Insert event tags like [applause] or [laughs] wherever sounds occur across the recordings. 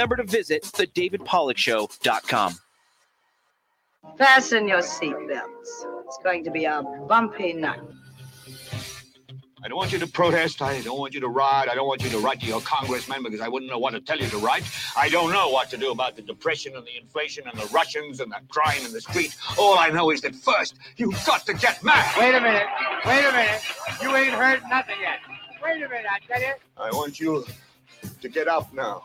remember to visit thedavidpollackshow.com. Fasten your seatbelts. It's going to be a bumpy night. I don't want you to protest. I don't want you to ride. I don't want you to write to your congressman because I wouldn't know what to tell you to write. I don't know what to do about the depression and the inflation and the Russians and the crime in the street. All I know is that first, you've got to get mad. Wait a minute. Wait a minute. You ain't heard nothing yet. Wait a minute, I tell you. I want you to get up now.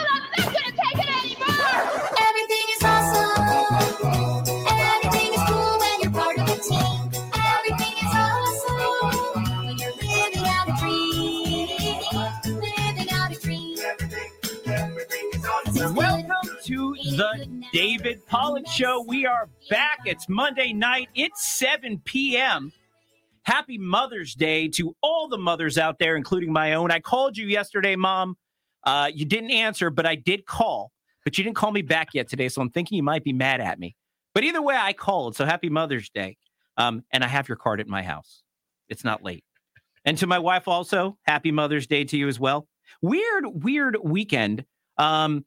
The David Pollack Show. We are back. It's Monday night. It's 7 p.m. Happy Mother's Day to all the mothers out there, including my own. I called you yesterday, Mom. Uh, you didn't answer, but I did call. But you didn't call me back yet today, so I'm thinking you might be mad at me. But either way, I called. So happy Mother's Day. Um, and I have your card at my house. It's not late. And to my wife also, happy Mother's Day to you as well. Weird, weird weekend. Um,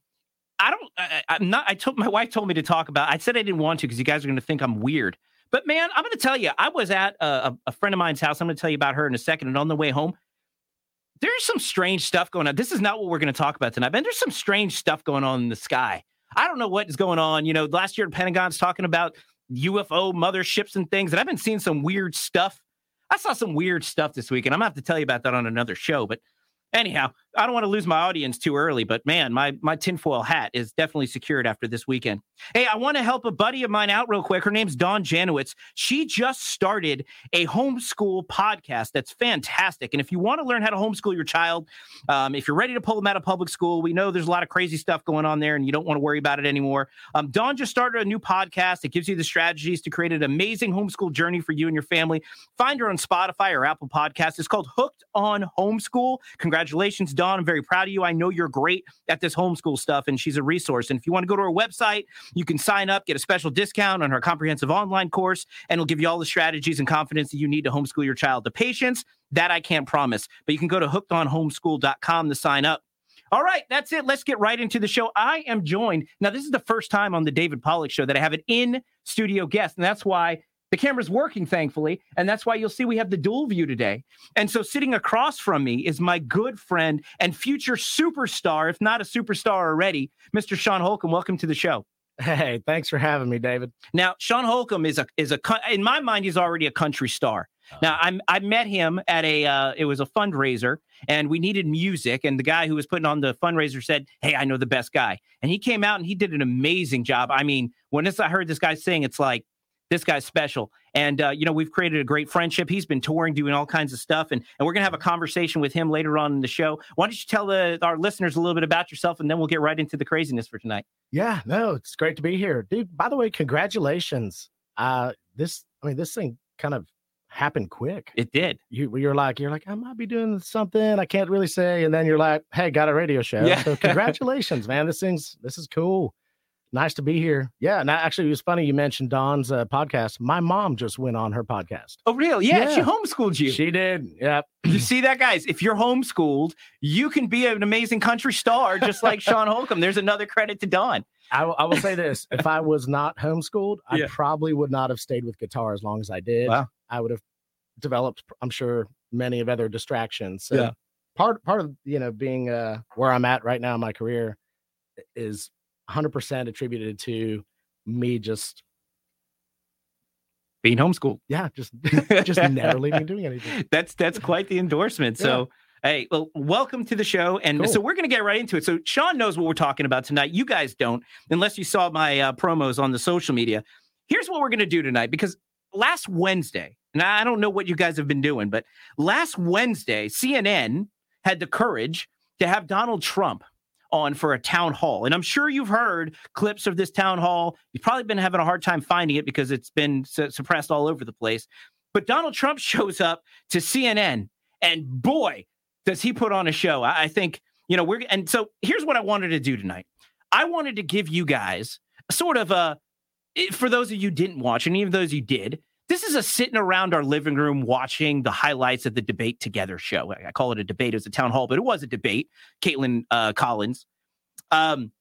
I don't. I, I'm not. I told my wife told me to talk about. I said I didn't want to because you guys are going to think I'm weird. But man, I'm going to tell you. I was at a, a, a friend of mine's house. I'm going to tell you about her in a second. And on the way home, there's some strange stuff going on. This is not what we're going to talk about tonight. But there's some strange stuff going on in the sky. I don't know what is going on. You know, last year the Pentagon's talking about UFO motherships and things, and I've been seeing some weird stuff. I saw some weird stuff this week, and I'm gonna have to tell you about that on another show. But anyhow, I don't want to lose my audience too early, but man, my my tinfoil hat is definitely secured after this weekend. Hey, I want to help a buddy of mine out real quick. Her name's Dawn Janowitz. She just started a homeschool podcast that's fantastic. And if you want to learn how to homeschool your child, um, if you're ready to pull them out of public school, we know there's a lot of crazy stuff going on there, and you don't want to worry about it anymore. Um, Dawn just started a new podcast. It gives you the strategies to create an amazing homeschool journey for you and your family. Find her on Spotify or Apple Podcasts. It's called Hooked on Homeschool. Congratulations, Dawn. I'm very proud of you. I know you're great at this homeschool stuff, and she's a resource. And if you want to go to her website, you can sign up, get a special discount on her comprehensive online course, and it'll give you all the strategies and confidence that you need to homeschool your child. The patience, that I can't promise, but you can go to hookedonhomeschool.com to sign up. All right, that's it. Let's get right into the show. I am joined. Now, this is the first time on the David Pollack show that I have an in studio guest, and that's why the camera's working, thankfully. And that's why you'll see we have the dual view today. And so sitting across from me is my good friend and future superstar, if not a superstar already, Mr. Sean Holcomb. Welcome to the show. Hey, thanks for having me, David. Now, Sean Holcomb is a is a in my mind he's already a country star. Now, I'm I met him at a uh, it was a fundraiser and we needed music and the guy who was putting on the fundraiser said, "Hey, I know the best guy." And he came out and he did an amazing job. I mean, when this, I heard this guy sing, it's like this guy's special. And uh, you know, we've created a great friendship. He's been touring, doing all kinds of stuff, and and we're gonna have a conversation with him later on in the show. Why don't you tell the, our listeners a little bit about yourself, and then we'll get right into the craziness for tonight. Yeah, no, it's great to be here, dude. By the way, congratulations. Uh, this, I mean, this thing kind of happened quick. It did. You, you're like, you're like, I might be doing something I can't really say, and then you're like, hey, got a radio show. Yeah. So congratulations, man. This thing's this is cool. Nice to be here. Yeah, and actually, it was funny you mentioned Dawn's uh, podcast. My mom just went on her podcast. Oh, real? Yeah, she homeschooled you. She did. Yep. You see that, guys? If you're homeschooled, you can be an amazing country star, just like [laughs] Sean Holcomb. There's another credit to. I, will- I will say this: [laughs] if I was not homeschooled, I Yeah. probably would not have stayed with guitar as long as I did. Wow. I would have developed, I'm sure, many of other distractions. So Yeah. part part of you know being uh, where I'm at right now in my career is 100% attributed to me just Being homeschooled. yeah just [laughs] [laughs] just never leaving doing anything. That's that's quite the endorsement. So, hey, well, welcome to the show. And Cool. so we're going to get right into it. So Sean knows what we're talking about tonight. You guys don't, unless you saw my uh, promos on the social media. Here's what we're going to do tonight because last Wednesday, and I don't know what you guys have been doing, but last Wednesday, CNN had the courage to have Donald Trump on for a town hall. And I'm sure you've heard clips of this town hall. You've probably been having a hard time finding it because it's been su- suppressed all over the place. But Donald Trump [laughs] shows up to CNN, and boy, does he put on a show. I, I think you know, we're and so here's what I wanted to do tonight. I wanted to give you guys sort of a eh, for those of you didn't watch, and even those you did, this is a sitting around our living room watching the highlights of the debate together show. I call it a debate. It was a town hall, but it was a debate. Kaitlan uh, Collins. Um,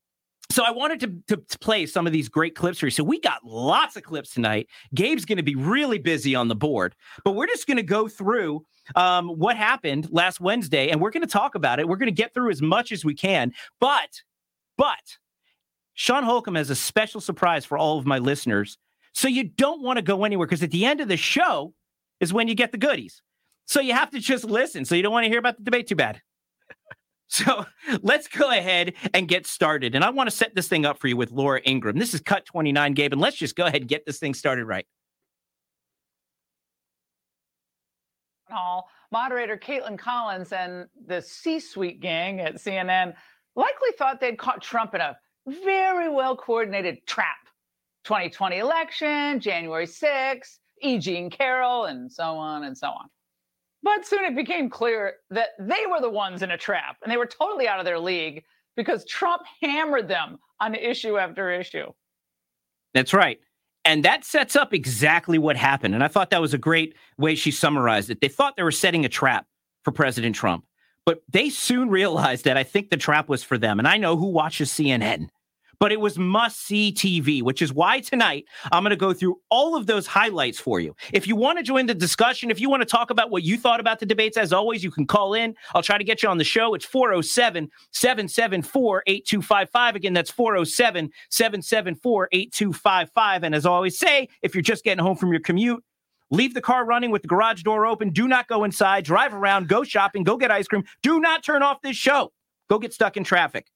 so I wanted to, to, to play some of these great clips for you. So we got lots of clips tonight. Gabe's going to be really busy on the board, but we're just going to go through um, what happened last Wednesday, and we're going to talk about it. We're going to get through as much as we can, but but Sean Holcomb has a special surprise for all of my listeners. So you don't want to go anywhere because at the end of the show is when you get the goodies. So you have to just listen. So you don't want to hear about the debate too bad. [laughs] So let's go ahead and get started. And I want to set this thing up for you with Laura Ingraham. This is cut 29, Gabe, and let's just go ahead and get this thing started right. Hall, moderator Kaitlan Collins and the C suite gang at CNN likely thought they'd caught Trump in a very well coordinated trap. 2020 election, January 6th, E. Jean Carroll, and so on and so on. But soon it became clear that they were the ones in a trap and they were totally out of their league because Trump hammered them on issue after issue. That's right. And that sets up exactly what happened. And I thought that was a great way she summarized it. They thought they were setting a trap for President Trump, but they soon realized that I think the trap was for them. And I know who watches CNN, but it was must see TV, which is why tonight I'm going to go through all of those highlights for you. If you want to join the discussion, if you want to talk about what you thought about the debates, as always, you can call in. I'll try to get you on the show. It's 407 774 8255. Again, that's 407 774 8255. And as I always say, if you're just getting home from your commute, Leave the car running with the garage door open. Do not go inside. Drive around. Go shopping. Go get ice cream. Do not turn off this show. Go get stuck in traffic.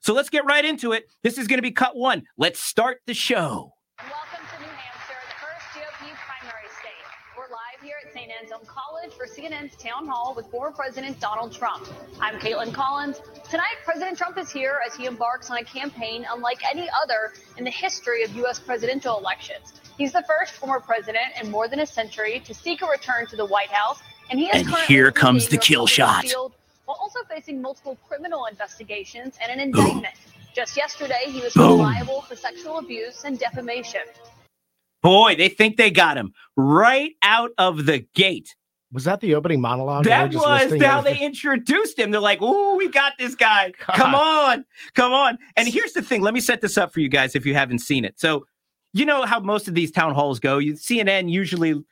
So let's get right into it. This is going to be cut one. Let's start the show. Welcome to New Hampshire, the first GOP primary state. We're live here at St. Anselm College for CNN's Town Hall with former President Donald Trump. I'm Kaitlan Collins. Tonight, President Trump is here as he embarks on a campaign unlike any other in the history of U.S. presidential elections. He's the first former president in more than a century to seek a return to the White House, and he is And here comes the kill shot. field While also facing multiple criminal investigations and an indictment. Just yesterday, he was found Boom. liable for sexual abuse and defamation. Boy, they think they got him right out of the gate. Was that the opening monologue? That was listing how they introduced him. They're like, "Ooh, we got this guy. [laughs] Come on, come on." And here's the thing. Let me set this up for you guys if you haven't seen it. So, you know how most of these town halls go. You CNN usually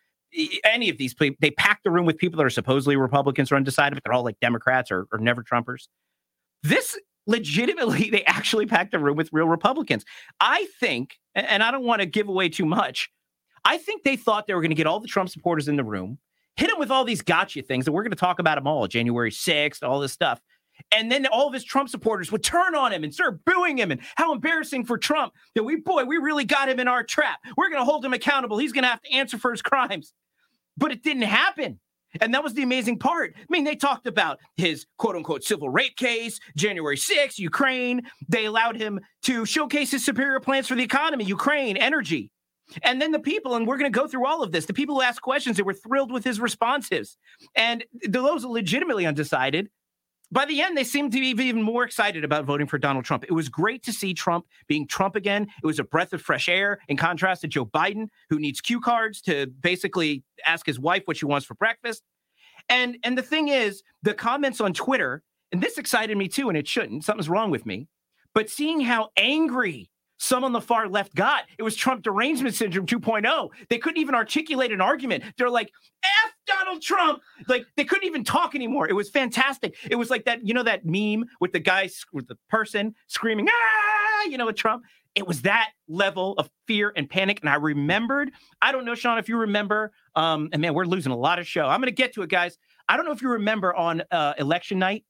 any of these pe- they pack the room with people that are supposedly Republicans or undecided, but they're all like Democrats or, or never Trumpers. This legitimately, [laughs] they actually packed the room with real Republicans. I think, and I don't want to give away too much. I think they thought they were going to get all the Trump supporters in the room, hit them with all these gotcha things, and we're going to talk about them all January 6th, all this stuff. And then all of his Trump supporters would turn on him and start booing him. And how embarrassing for Trump that we, boy, we really got him in our trap. We're going to hold him accountable. He's going to have to answer for his crimes. But it didn't happen. And that was the amazing part. I mean, they talked about his quote unquote civil rape case, January 6th, Ukraine. They allowed him to showcase his superior plans for the economy, Ukraine, energy. And then the people, and we're going to go through all of this, the people who asked questions, they were thrilled with his responses. And those legitimately undecided. By the end, they seemed to be even more excited about voting for Donald Trump. It was great to see Trump being Trump again. It was a breath of fresh air in contrast to Joe Biden, who needs cue cards to basically ask his wife what she wants for breakfast. And and the thing is, the comments on Twitter, and this excited me too, and it shouldn't. Something's wrong with me. But seeing how angry some on the far left got, it was Trump derangement syndrome 2.0. They couldn't even articulate an argument. They're like, F Donald Trump. Like they couldn't even talk anymore. It was fantastic. It was like that, you know, that meme with the guy, with the person screaming, ah, you know, with Trump. It was that level of fear and panic. And I remembered, I don't know, Sean, if you remember, um, and man, we're losing a lot of show. I'm going to get to it, guys. I don't know if you remember on uh, election night,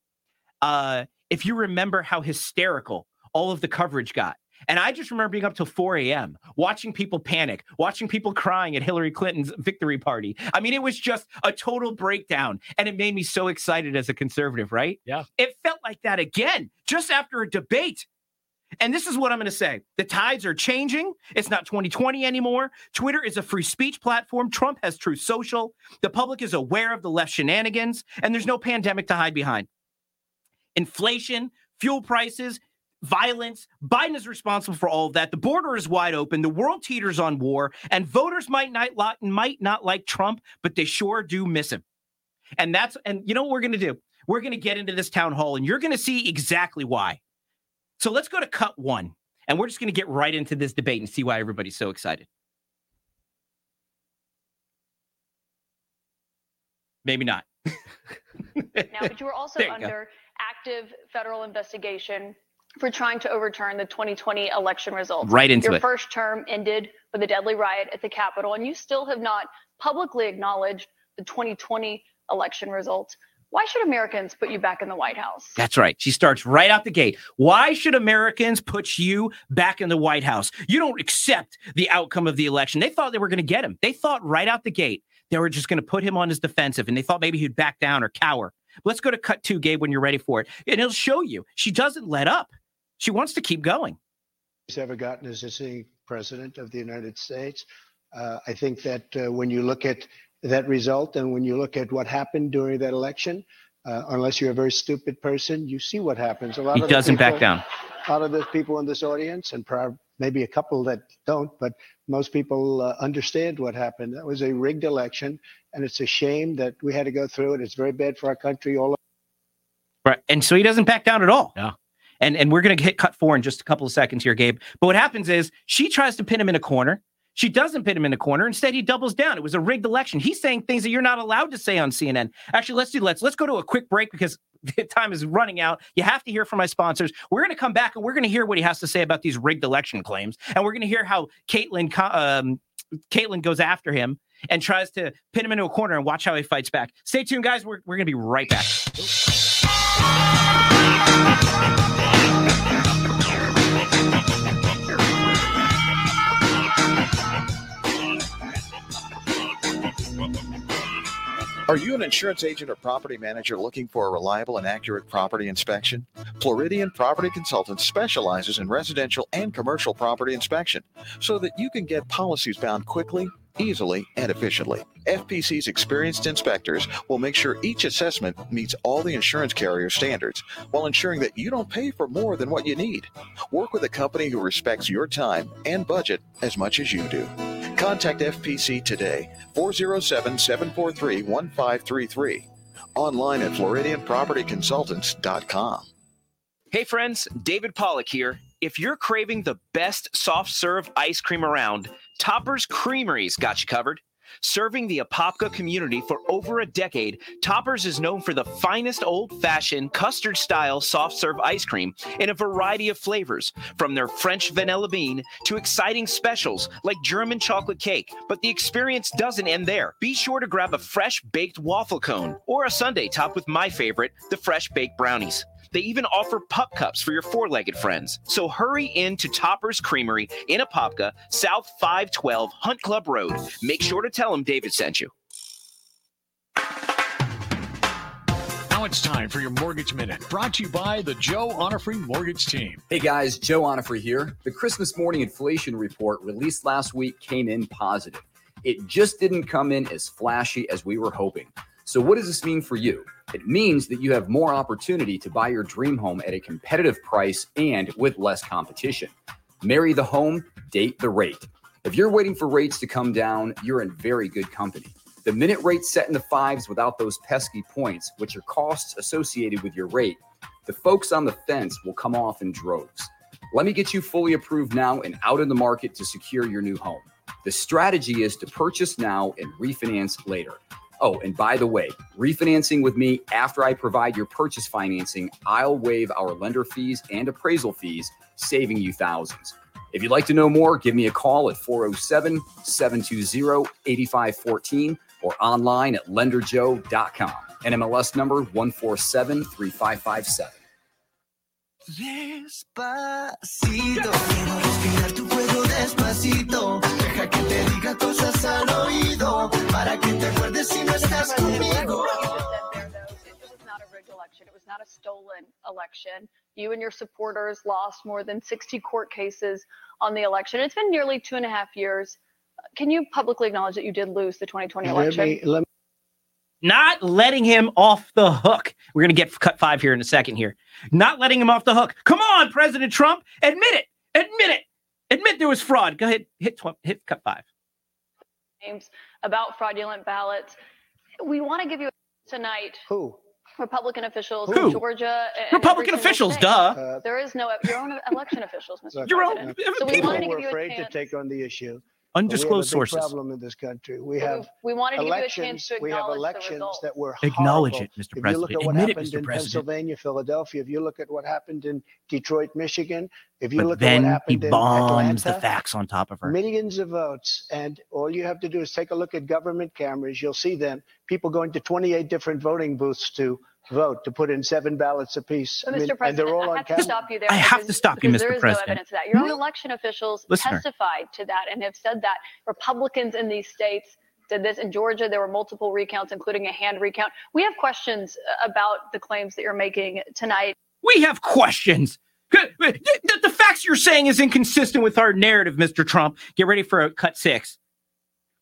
uh, if you remember how hysterical all of the coverage got. And I just remember being up till 4 a.m., watching people panic, watching people crying at Hillary Clinton's victory party. I mean, it was just a total breakdown. And it made me so excited as a conservative, right? Yeah. It felt like that again, just after a debate. And this is what I'm going to say the tides are changing. It's not 2020 anymore. Twitter is a free speech platform. Trump has Truth Social. The public is aware of the left shenanigans, and there's no pandemic to hide behind. inflation, fuel prices, violence. Biden is responsible for all of that. The border is wide open. The world teeters on war, and voters might not like, might not like Trump, but they sure do miss him. And that's and you know what we're going to do? We're going to get into this town hall, and you're going to see exactly why. So let's go to cut one, and we're just going to get right into this debate and see why everybody's so excited. Maybe not. [laughs] now, but you were also you go. under active federal investigation for trying to overturn the 2020 election results. Right into Your it. first term ended with a deadly riot at the Capitol, and you still have not publicly acknowledged the 2020 election results. Why should Americans put you back in the White House? That's right. She starts right out the gate. Why should Americans put you back in the White House? You don't accept the outcome of the election. They thought they were going to get him. They thought right out the gate they were just going to put him on his defensive and they thought maybe he'd back down or cower. Let's go to cut two, Gabe, when you're ready for it. And it'll show you she doesn't let up. She wants to keep going. he's ever gotten as a sitting president of the United States. Uh, I think that uh, when you look at that result and when you look at what happened during that election, uh, unless you're a very stupid person, you see what happens. A lot He of doesn't back down. A lot of the people in this audience, and prob- maybe a couple that don't, but most people uh, understand what happened. That was a rigged election, and it's a shame that we had to go through it. It's very bad for our country. All Right. And so he doesn't back down at all. Yeah. And and we're gonna hit cut four in just a couple of seconds here, Gabe. But what happens is she tries to pin him in a corner. She doesn't pin him in a corner. Instead, he doubles down. It was a rigged election. He's saying things that you're not allowed to say on CNN. Actually, let's do let's let's go to a quick break because [laughs] the time is running out. You have to hear from my sponsors. We're going to come back and we're going to hear what he has to say about these rigged election claims, and we're going to hear how Kaitlan um, Kaitlan goes after him and tries to pin him into a corner and watch how he fights back. Stay tuned, guys. We're we're going to be right back. Are you an insurance agent or property manager looking for a reliable and accurate property inspection? Floridian Property Consultants specializes in residential and commercial property inspection so that you can get policies bound quickly, easily, and efficiently. FPC's experienced inspectors will make sure each assessment meets all the insurance carrier standards while ensuring that you don't pay for more than what you need. Work with a company who respects your time and budget as much as you do. Contact FPC today, 407 743 1533. Online at FloridianPropertyConsultants.com. Hey friends, David Pollack here. If you're craving the best soft serve ice cream around, Topper's Creamery's got you covered. Serving the Apopka community for over a decade, Toppers is known for the finest old fashioned custard style soft serve ice cream in a variety of flavors, from their French vanilla bean to exciting specials like German chocolate cake. But the experience doesn't end there. Be sure to grab a fresh baked waffle cone or a sundae topped with my favorite, the fresh baked brownies. They even offer pup cups for your four legged friends. So hurry in to Topper's Creamery in Apopka, South 512 Hunt Club Road. Make sure to tell them David sent you. Now it's time for your Mortgage Minute, brought to you by the Joe Onifrey Mortgage Team. Hey guys, Joe Onifrey here. The Christmas morning inflation report released last week came in positive. It just didn't come in as flashy as we were hoping. So, what does this mean for you? It means that you have more opportunity to buy your dream home at a competitive price and with less competition. Marry the home, date the rate. If you're waiting for rates to come down, you're in very good company. The minute rate's set in the fives without those pesky points, which are costs associated with your rate, the folks on the fence will come off in droves. Let me get you fully approved now and out in the market to secure your new home. The strategy is to purchase now and refinance later. Oh, and by the way, refinancing with me after I provide your purchase financing, I'll waive our lender fees and appraisal fees, saving you thousands. If you'd like to know more, give me a call at 407 720 8514 or online at lenderjoe.com. NMLS number 147 3557. Despacito, quiero respirar tu cuello despacito. Deja que te diga cosas al oído para que te acuerdes si no estás conmigo. It was not a rigged election. It was not a stolen election. You and your supporters lost more than 60 court cases on the election. It's been nearly two and a half years. Can you publicly acknowledge that you did lose the 2020 Let election? me, let me not letting him off the hook. We're going to get cut five here in a second here. Not letting him off the hook. Come on, President Trump. Admit it. Admit it. Admit there was fraud. Go ahead. Hit, tw- hit cut five. Claims about fraudulent ballots. We want to give you tonight. Who? Republican officials Who? in Georgia. and Republican officials, state. duh. Uh, there is no your own election officials, Mr. [laughs] Your own President. So we people wanted to give you a afraid to take on the issue. Undisclosed but we have a big sources. problem in this country. We have we wanted to give you a chance elections. to We have elections that were Acknowledge it, Mr. If you look at what Admit it, happened Mr. in President. Pennsylvania, Philadelphia, if you look at what happened in Detroit, Michigan, if you But look at then what he happened in bombs the Atlanta, facts on top of her. millions of votes, and all you have to do is take a look at government cameras. You'll see them. People going to 28 different voting booths to vote to put in seven ballots apiece. But I mean, Mr. and President, they're all I on have to stop you there. I have to stop you, because Mr. There is President. no evidence of that. Your own election officials Listener. testified to that and have said that Republicans in these states did this. In Georgia, there were multiple recounts, including a hand recount. We have questions uh, about the claims that you're making tonight. We have questions. Good. The, the facts you're saying is inconsistent with our narrative, Mr. Trump. Get ready for a cut six.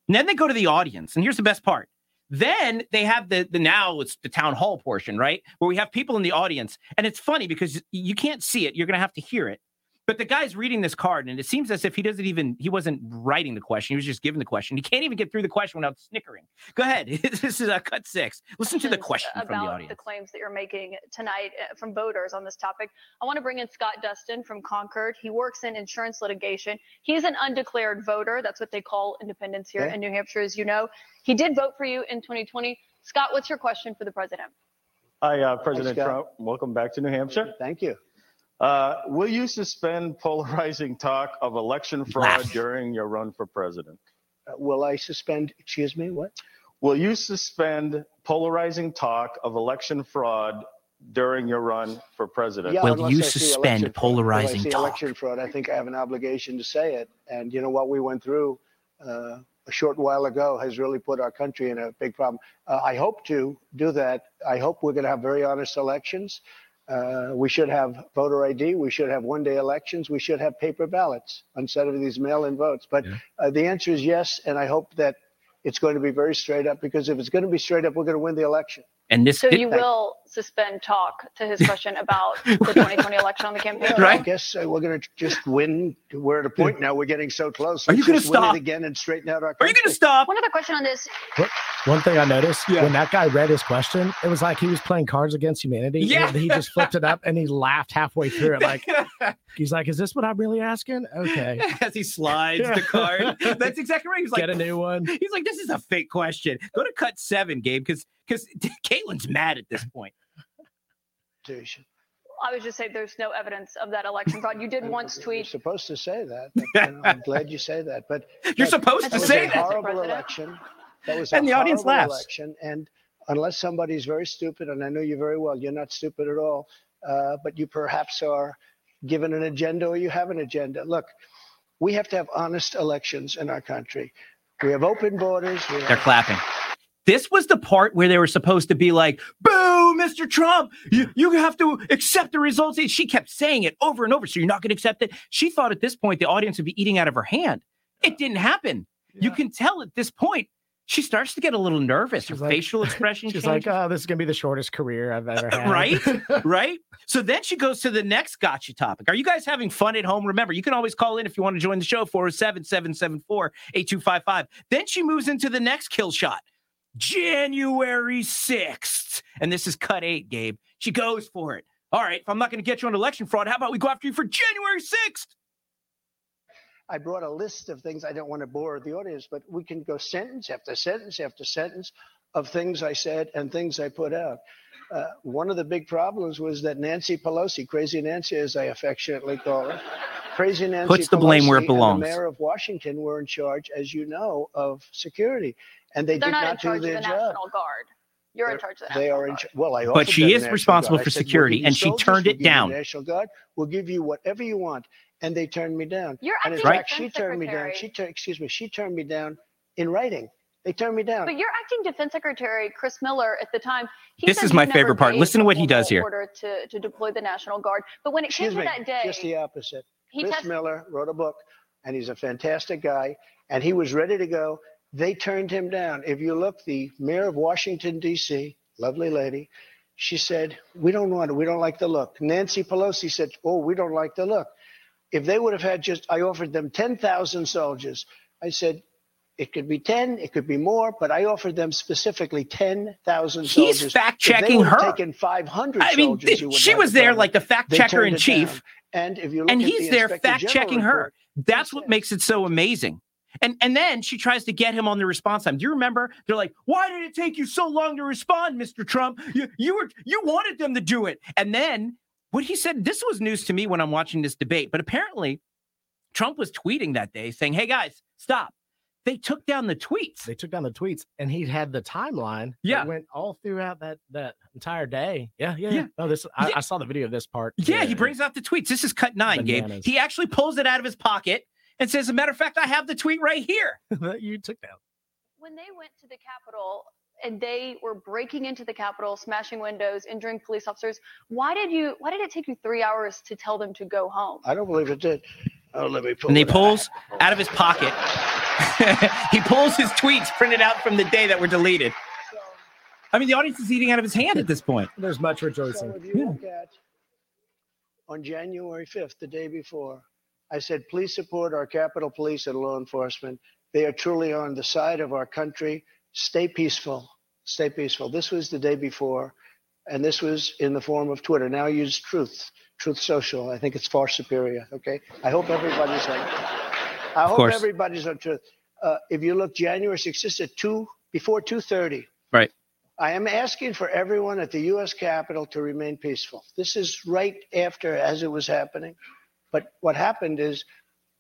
And then they go to the audience, and here's the best part. Then they have the the now it's the town hall portion, right? Where we have people in the audience, and it's funny because you can't see it; you're to have to hear it. But the guy's reading this card, and it seems as if he doesn't even he wasn't writing the question; he was just giving the question. He can't even get through the question without snickering. Go ahead. [laughs] this is a cut six. Listen to the question questions from the about audience. the claims that you're making tonight uh, from voters on this topic. I want to bring in Scott Dustin from Concord. He works in insurance litigation. He's an undeclared voter. That's what they call independents here Okay. in New Hampshire, as you know. He did vote for you in 2020. Scott, what's your question for the president? Hi, uh, President Scott. Trump. Welcome back to New Hampshire. Thank you. Uh, will you suspend polarizing talk of election fraud Laugh. during your run for president? Uh, will I suspend? Excuse me. What? Will you suspend polarizing talk of election fraud during your run for president? Yeah, Will you I see suspend election fraud. Polarizing I see talk? election fraud, I think I have an obligation to say it. And you know what we went through uh, a short while ago has really put our country in a big problem. Uh, I hope to do that. I hope we're going to have very honest elections. Uh, we should have voter ID. We should have one-day elections. We should have paper ballots instead of these mail-in votes. But uh, the answer is yes, and I hope that it's going to be very straight up. Because if it's going to be straight up, we're going to win the election. And this So you will suspend talk to his question about [laughs] the 2020 election on the campaign. Well, I guess uh, we're going to just win. We're at a point now. We're getting so close. Are you Let's gonna just win stop? it again and straighten out our Are you going to stop? One other question on this. One thing I noticed Yeah. when that guy read his question, it was like he was playing Cards Against Humanity. Yeah. and He just flipped it up and he laughed halfway through it. Like [laughs] he's like, "Is this what I'm really asking?" Okay, [laughs] As he slides Yeah. the card. That's exactly right. He's like, get a new one. He's like, this is a fake question. Go to cut seven, Gabe, because because [laughs] Kaitlan's mad at this point. I was just saying there's no evidence of that election fraud. You did [laughs] once You're tweet. supposed to say that. [laughs] but, I'm glad you say that. But You're look, supposed That's to that was say a that. horrible election. That was And a the audience laughs. election. And unless somebody's very stupid, and I know you very well, you're not stupid at all, uh, but you perhaps are given an agenda or you have an agenda. Look, we have to have honest elections in our country. We have open borders. We They're have clapping. This was the part where they were supposed to be like, boo, Mr. Trump, you, you have to accept the results. She kept saying it over and over. So you're not going to accept it. She thought at this point the audience would be eating out of her hand. It didn't happen. You can tell at this point, she starts to get a little nervous. Her like- facial [laughs] expression She's changes. like, "Oh, this is gonna be the shortest career I've ever uh, had." right? [laughs] right? So then she goes to the next gotcha topic. Are you guys having fun at home? Remember, you can always call in if you want to join the show 407 774 8255. Then she moves into the next kill shot, January 6th. And this is cut eight, Gabe. She goes for it. All right, if I'm not going to get you on election fraud, how about we go after you for January 6th? I brought a list of things. I don't want to bore the audience, but we can go sentence after sentence after sentence of things I said and things I put out. Uh, one of the big problems was that Nancy Pelosi, Crazy Nancy, as I affectionately call her, Crazy Nancy Puts the blame where it belongs. The mayor of Washington were in charge, as you know, of security, and they They're did not, not, in charge do of their the job. National Guard. You're in charge of the They are in. charge. Well, I But she is National responsible Guard. for I said, we'll security, and she soldiers, turned we'll it give you down. National Guard. We'll give you whatever you want, and they turned me down. You're and in acting fact, she defense turned me down. secretary. She turned. Excuse me. She turned me down in writing. They turned me down. But your acting defense secretary, Chris Miller, at the time, he This is my favorite part. Listen to what he does here. Order to, to deploy the National Guard. But when it Excuse came me. to that day, Just the opposite. he Chris test- Miller wrote a book, and he's a fantastic guy. And he was ready to go. They turned him down. If you look, the mayor of Washington, D.C., lovely lady, she said, We don't want it. We don't like the look. Nancy Pelosi said, Oh, we don't like the look. If they would have had just, I offered them 10,000 soldiers. I said, it could be 10, it could be more, but I offered them specifically 10,000 He's soldiers. If they fact-checking her. Taken 500 I mean, you she was there like the fact checker in chief. down. And if you look and he's the there fact checking her. That's what makes it so amazing. And and then she tries to get him on the response time. Do you remember? They're like, "Why did it take you so long to respond, Mr. Trump? You you were you wanted them to do it." And then what he said, this was news to me when I'm watching this debate, but apparently Trump was tweeting that day saying, "Hey guys, stop." They took down the tweets. They took down the tweets, and he had the timeline. that Yeah. went all throughout that that entire day. Yeah, yeah, yeah. Yeah. No, this I, Yeah. I saw the video of this part. Yeah, he brings out the tweets. This is cut nine, Gabe. He actually pulls it out of his pocket and says, "As a matter of fact, I have the tweet right here." [laughs] that you took down. when they went to the Capitol and they were breaking into the Capitol, smashing windows, injuring police officers, why did you? Why did it take you three hours to tell them to go home? I don't believe it did. Oh, let me pull and he it out. pulls out of his pocket. [laughs] he pulls his tweets printed out from the day that were deleted. I mean, the audience is eating out of his hand at this point. There's much So rejoicing. if you look at on January 5th, the day before, I said, please support our Capitol Police and law enforcement. They are truly on the side of our country. Stay peaceful. Stay peaceful. This was the day before, and this was in the form of Twitter. Now I use Truth, Truth Social. I think it's far superior. Okay. I hope everybody's on. I hope course. everybody's on Truth. Uh, if you look, January 6th, is at two before 2:30. Right. I am asking for everyone at the U.S. Capitol to remain peaceful. This is right after as it was happening. But what happened is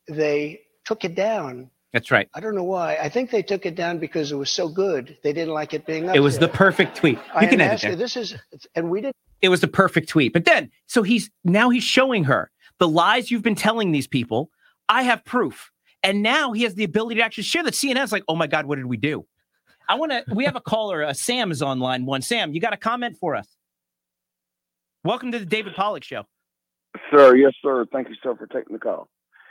they took it down. That's right. I don't know why. I think they took it down because it was so good. They didn't like it being up It was the perfect tweet. I You can edit there. this is, and we didn't. It was the perfect tweet. But then, so he's now he's showing her the lies you've been telling these people. I have proof. And now he has the ability to actually share that. CNN's like, oh my God, what did we do? I want to, we have a caller. Uh, Sam is on line one. Sam, you got a comment for us? Welcome to the David Pollack Show. Sir, yes, sir. Thank you, sir, for taking the call.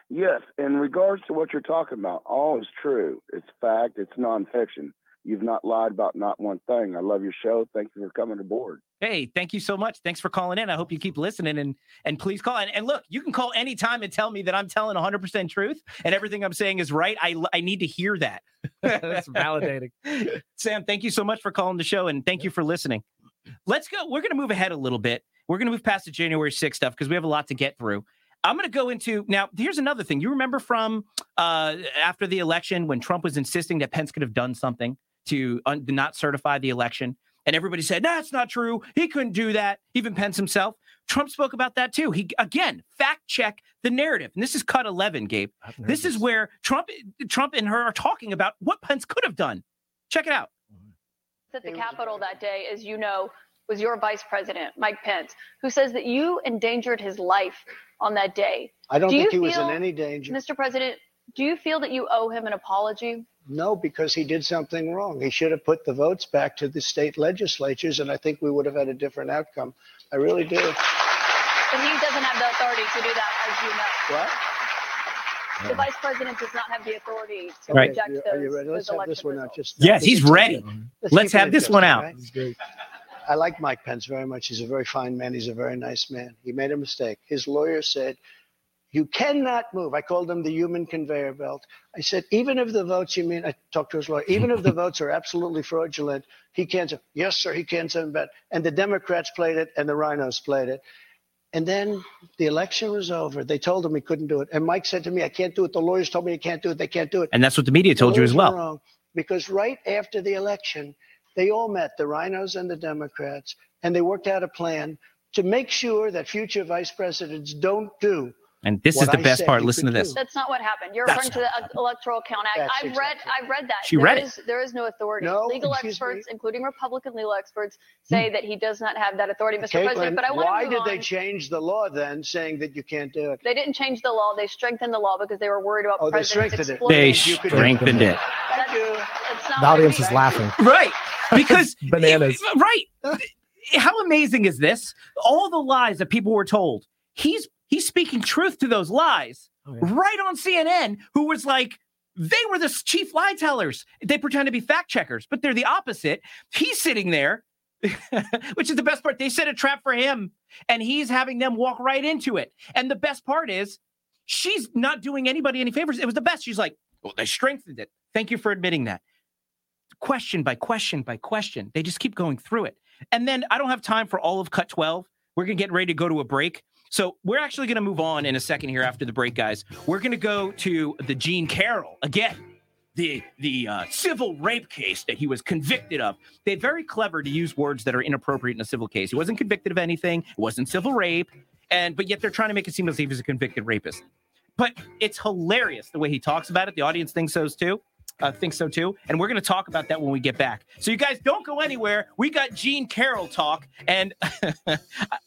Yes, in regards to what you're talking about, all is true. It's fact. It's nonfiction. You've not lied about not one thing. I love your show. Thank you for coming aboard. Hey, thank you so much. Thanks for calling in. I hope you keep listening and and please call. And, and look, you can call anytime and tell me that I'm telling 100% truth and everything I'm saying is right. I I need to hear that. [laughs] [laughs] That's validating. Sam, thank you so much for calling the show and thank you for listening. Let's go. We're going to move ahead a little bit. We're going to move past the January 6th stuff because we have a lot to get through. I'm going to go into now. Here's another thing. You remember from uh, after the election when Trump was insisting that Pence could have done something to, un- not certify the election, and everybody said "No, that's not true. He couldn't do that. Even Pence himself. Trump spoke about that too. He again fact check the narrative, and this is cut 11, Gabe. This is where Trump, Trump and her are talking about what Pence could have done. Check it out. At the Capitol that day, as you know, was your vice president, Mike Pence, who says that you endangered his life on that day. I don't Do think you he was in any danger. Mr. President, do you feel that you owe him an apology? No, because he did something wrong. He should have put the votes back to the state legislatures, and I think we would have had a different outcome. I really do. But he doesn't have the authority to do that, as you know. What? The vice president does not have the authority to Right. reject Are those, are you ready? Let's have this election one out. results. Just uh, Yes, he's ready. Let's keep it have this one out. right? I like Mike Pence very much. He's a very fine man. He's a very nice man. He made a mistake. His lawyer said, You cannot move. I called him the human conveyor belt. I said, Even if the votes, you mean, I talked to his lawyer, even if the [laughs] votes are absolutely fraudulent, he can't say, Yes, sir, he can't send bet. And the Democrats played it and the RINOs played it. And then the election was over. They told him he couldn't do it. And Mike said to me, I can't do it. The lawyers told me I can't do it. They can't do it. And that's what the media told you as well. because right after the election, they all met, the RINOs and the Democrats, and they worked out a plan to make sure that future vice presidents don't do. And this is the I best part. Listen to could this. do. That's not what happened. You're That's referring to the Electoral Count Act. That's I've read, I've read that. She There read it. There is no authority. No, legal excuse experts, including Republican legal experts, say hmm. that he does not have that authority, Mr. President. But I want why to Why did on. they change the law then, saying that you can't do it? They didn't change the law. They strengthened the law because they were worried about Oh, they presidents strengthened it. They strengthened it. That's, that's not The audience is laughing. [laughs] Right. Because [laughs] Bananas. right. How amazing is this? All the lies that people were told. He's he's speaking truth to those lies Oh, yeah. right on CNN, who was like, They were the chief lie tellers. They pretend to be fact checkers, but they're the opposite. He's sitting there, [laughs] which is the best part. They set a trap for him, and he's having them walk right into it. And the best part is, she's not doing anybody any favors. It was the best. She's like, well, they strengthened it. Thank you for admitting that. Question by question by question. They just keep going through it. And then I don't have time for all of cut 12. We're going to get ready to go to a break. So we're actually going to move on in a second here after the break, guys. We're going to go to the Jean Carroll again. The the uh, civil rape case that he was convicted of. They're very clever to use words that are inappropriate in a civil case. He wasn't convicted of anything. It wasn't civil rape, and but yet they're trying to make it seem as if he was a convicted rapist. But it's hilarious the way he talks about it. The audience thinks so too. Uh, thinks so too. And we're going to talk about that when we get back. So you guys don't go anywhere. We got Jean Carroll talk, and [laughs]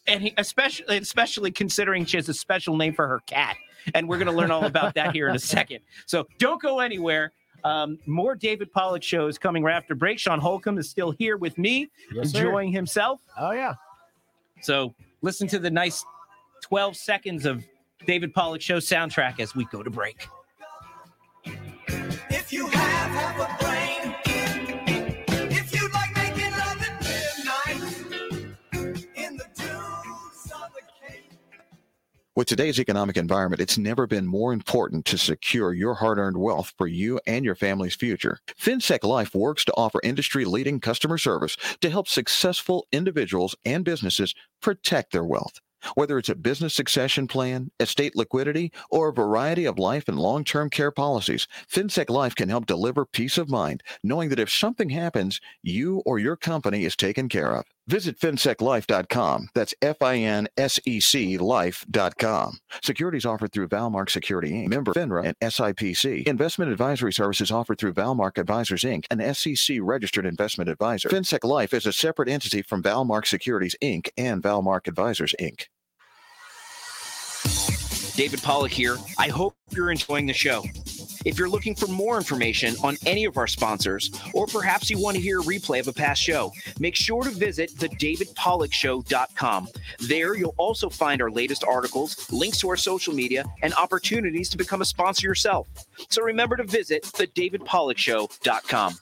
and he, especially especially considering she has a special name for her cat, and we're going to learn all about that here in a [laughs] second. So don't go anywhere. Um, more David Pollack shows coming right after break. Sean Holcomb is still here with me, Yes, sir. enjoying himself. Oh yeah. So listen to the nice 12 seconds of David Pollack show soundtrack as we go to break. With today's economic environment, it's never been more important to secure your hard earned wealth for you and your family's future. FinSec Life works to offer industry leading customer service to help successful individuals and businesses protect their wealth. Whether it's a business succession plan, estate liquidity, or a variety of life and long term care policies, FinSec Life can help deliver peace of mind knowing that if something happens, you or your company is taken care of. Visit finseclife.com. That's F I N S E C life.com. Securities offered through Valmark Security Inc., member FINRA and SIPC. Investment advisory services offered through Valmark Advisors Inc., an SEC registered investment advisor. FinSec Life is a separate entity from Valmark Securities Inc. and Valmark Advisors Inc. David Pollack here. I hope you're enjoying the show. If you're looking for more information on any of our sponsors, or perhaps you want to hear a replay of a past show, make sure to visit thedavidpollackshow.com. There, you'll also find our latest articles, links to our social media, and opportunities to become a sponsor yourself. So remember to visit thedavidpollackshow.com.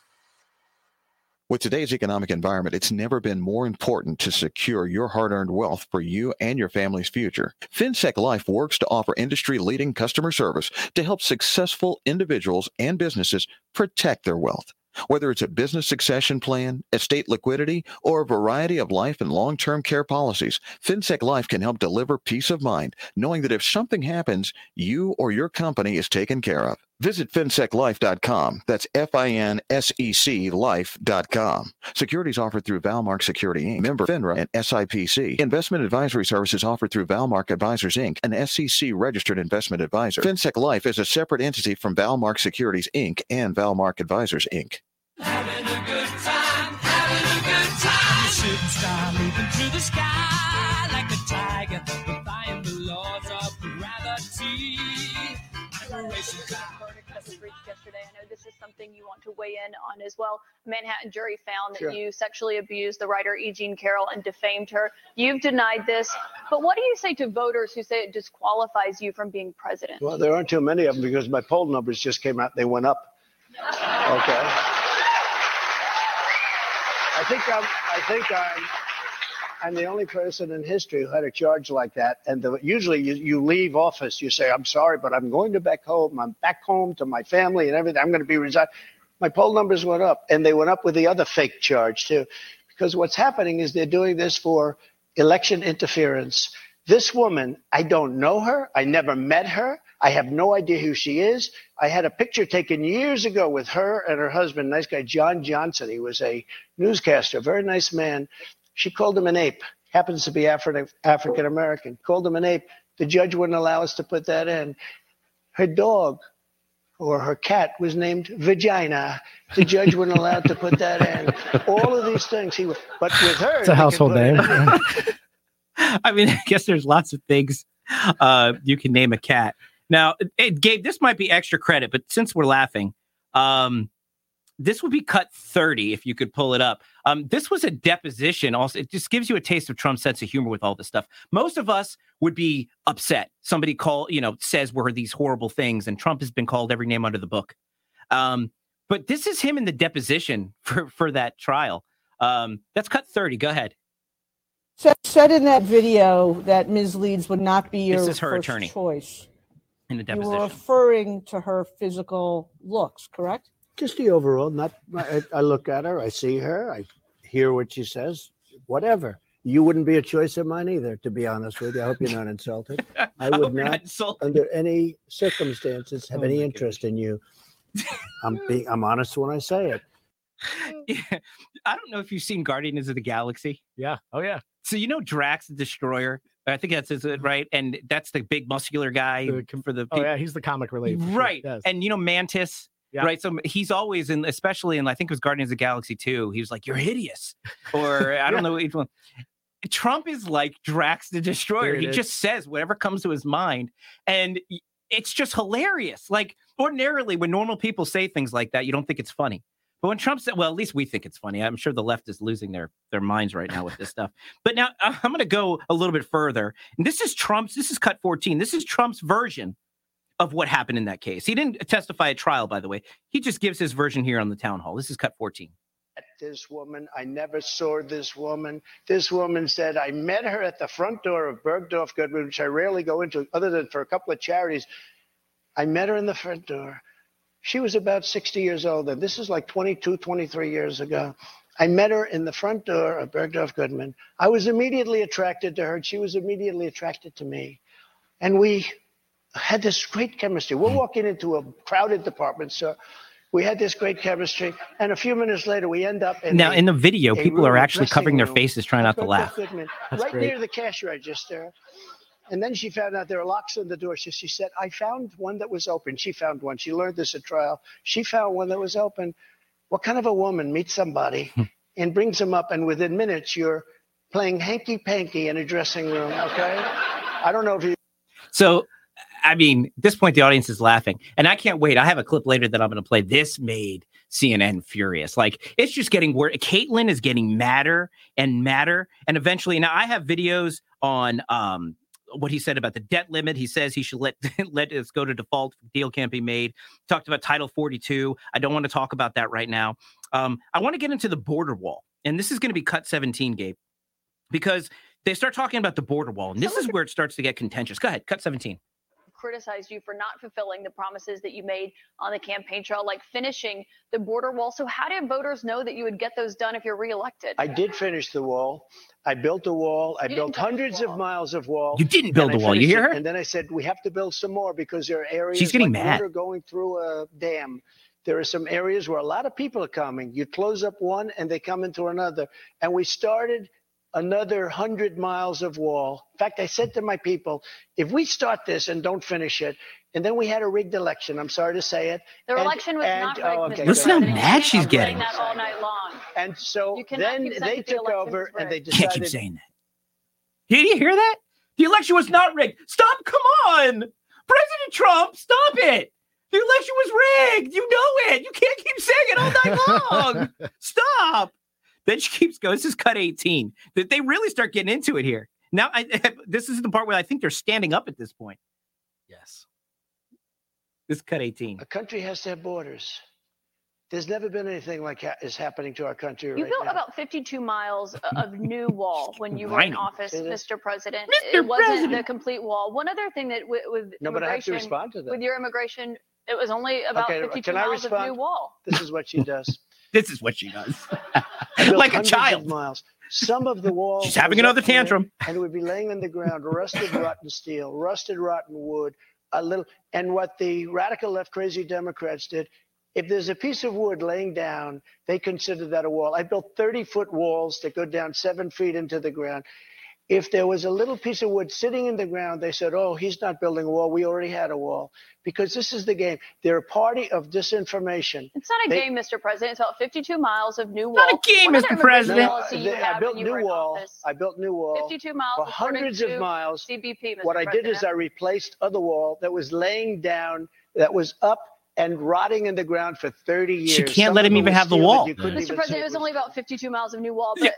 With today's economic environment, it's never been more important to secure your hard earned wealth for you and your family's future. FinSec Life works to offer industry leading customer service to help successful individuals and businesses protect their wealth. Whether it's a business succession plan, estate liquidity, or a variety of life and long term care policies, FinSec Life can help deliver peace of mind knowing that if something happens, you or your company is taken care of. Visit finseclife.com. That's F I N S E C life.com. Securities offered through Valmark Security Inc., member FINRA and SIPC. Investment advisory services offered through Valmark Advisors Inc., an SEC registered investment advisor. FinSec Life is a separate entity from Valmark Securities Inc. and Valmark Advisors Inc. verdict that was reached yesterday. I know this is something you want to weigh in on as well. Manhattan jury found that Sure. you sexually abused the writer E. Jean Carroll and defamed her. You've denied this, but what do you say to voters who say it disqualifies you from being president? Well, there aren't too many of them because my poll numbers just came out. They went up. [laughs] Okay. I think I'm. I think I'm. I'm the only person in history who had a charge like that. And the, usually you, you leave office, you say, I'm sorry, but I'm going to back home. I'm back home to my family and everything. I'm going to be resigned. My poll numbers went up, and they went up with the other fake charge too. Because what's happening is they're doing this for election interference. This woman, I don't know her. I never met her. I have no idea who she is. I had a picture taken years ago with her and her husband, nice guy, John Johnson. He was a newscaster, very nice man. She called him an ape. Happens to be Afri- African American. Called him an ape. The judge wouldn't allow us to put that in. Her dog or her cat was named Vagina. The judge wouldn't allow to put that in. All of these things he would, but with her, It's a household name. [laughs] I mean, I guess there's lots of things uh, you can name a cat. Now, eh, Gabe, this might be extra credit, but since we're laughing, um, this would be cut 30 if you could pull it up. Um, this was a deposition. Also, it just gives you a taste of Trump's sense of humor with all this stuff. Most of us would be upset. Somebody call, you know, says we're these horrible things, and Trump has been called every name under the book. Um, but this is him in the deposition [laughs] for for that trial. Um, that's cut 30. Go ahead. Said, said in that video that Ms. Leeds would not be your This is her first attorney. choice. In the deposition. You were referring to her physical looks, correct? Just the overall, not, I, I look at her, I see her, I hear what she says, whatever. You wouldn't be a choice of mine either, to be honest with you. I hope you're not insulted. [laughs] I would you're not not, under any circumstances, have Oh any my interest in you. I'm being, I'm honest when I say it. [laughs] Yeah. I don't know if you've seen Guardians of the Galaxy. Yeah. Oh yeah. So you know Drax the Destroyer. I think that's his, uh, right, and that's the big muscular guy The for the Oh yeah, he's the comic relief. right. Yes. And you know Mantis, Yeah. right? So he's always in, especially in I think it was Guardians of the Galaxy two. He was like, "You're hideous," or I don't know which one. Trump is like Drax the Destroyer. He is. just says whatever comes to his mind, and it's just hilarious. Like ordinarily, when normal people say things like that, you don't think it's funny. But when Trump said, well, at least we think it's funny. I'm sure the left is losing their their minds right now with this stuff. But now I- I'm going to go a little bit further. And this is Trump's. This is cut 14. This is Trump's version of what happened in that case. He didn't testify at trial, by the way. He just gives his version here on the town hall. This is cut 14. this woman. I never saw this woman. This woman said, I met her at the front door of Bergdorf Goodman, which I rarely go into other than for a couple of charities. I met her in the front door. She was about 60 years old. then. This is like 22, 23 years ago. I met her in the front door of Bergdorf Goodman. I was immediately attracted to her, and she was immediately attracted to me. And we had this great chemistry. We're walking into a crowded department store. We had this great chemistry, and a few minutes later, we end up in now, a- in the video, people are actually covering their faces, trying not to laugh. Goodman, right great. near the cash register. And then she found out there are locks on the door. So she said, I found one that was open. She found one. She learned this at trial. She found one that was open. What kind of a woman meets somebody Hmm. and brings them up, and within minutes, you're playing hanky panky in a dressing room, okay? I don't know if you. So, I mean, at this point, the audience is laughing, and I can't wait. I have a clip later that I'm going to play. This made CNN furious. Like it's just getting worse. Kaitlan is getting madder and madder, and eventually, now I have videos on um what he said about the debt limit. He says he should let [laughs] let us go to default. Deal can't be made. Talked about Title 42. I don't want to talk about that right now. Um, I want to get into the border wall, and this is going to be cut 17, Gabe, because they start talking about the border wall, and this is where it starts to get contentious. Go ahead, cut 17. Criticized you for not fulfilling the promises that you made on the campaign trail, like finishing the border wall. So, how did voters know that you would get those done if you're reelected? I did finish the wall. I built a wall. I You built hundreds of miles of wall. You didn't build and the wall. You finished hear it, her? And then I said, we have to build some more because there are areas She's getting like mad. water going through a dam. There are some areas where a lot of people are coming. You close up one and they come into another. And we started another 100 miles of wall. In fact, I said to my people, if we start this and don't finish it, and then we had a rigged election, I'm sorry to say it. The and- election was and- not oh, rigged. oh, okay, Listen how mad she's can't keep saying getting. that all night long. And so then they that the took over and they rigged. decided. Can't keep saying that. Did you hear that? The election was not rigged. Stop! Come on, President Trump, stop it. The election was rigged. You know it. You can't keep saying it all night [laughs] long. stop. Then she keeps going. This is cut 18. That they really start getting into it here. Now, I, [laughs] this is the part where I think they're standing up at this point. Yes. This is cut 18. A country has to have borders. There's never been anything like ha- is happening to our country You right built now. about 52 miles of [laughs] new wall when you were in office, Say this. Mr. President. Mr. It wasn't the complete wall. One other thing that with, with No, but I have to immigration, respond to that. with your immigration, it was only about Okay, 52 can I miles of new wall. This is what she does. [laughs] This is what she does. Like a child. miles. Some of the walls. She's having another tantrum. And it would be laying on the ground, rusted rotten steel, rusted rotten wood, a little. And what the radical left crazy Democrats did, if there's a piece of wood laying down, they consider that a wall. I built 30 foot walls that go down seven feet into the ground. If there was a little piece of wood sitting in the ground, they said, oh, he's not building a wall. We already had a wall. Because this is the game. They're a party of disinformation. It's not a They- game, Mr. President. It's about 52 miles of new wall. Not a game, What Mr. President. policy They- I built when you were new in wall. office? I built new wall. 52 miles for hundreds of miles. CBP, Mr. What I did is I replaced other wall that was laying down, that was up and rotting in the ground for 30 years. She can't Some let him even have the wall. Mr. even President, see. it was only about 52 miles of new wall. But M-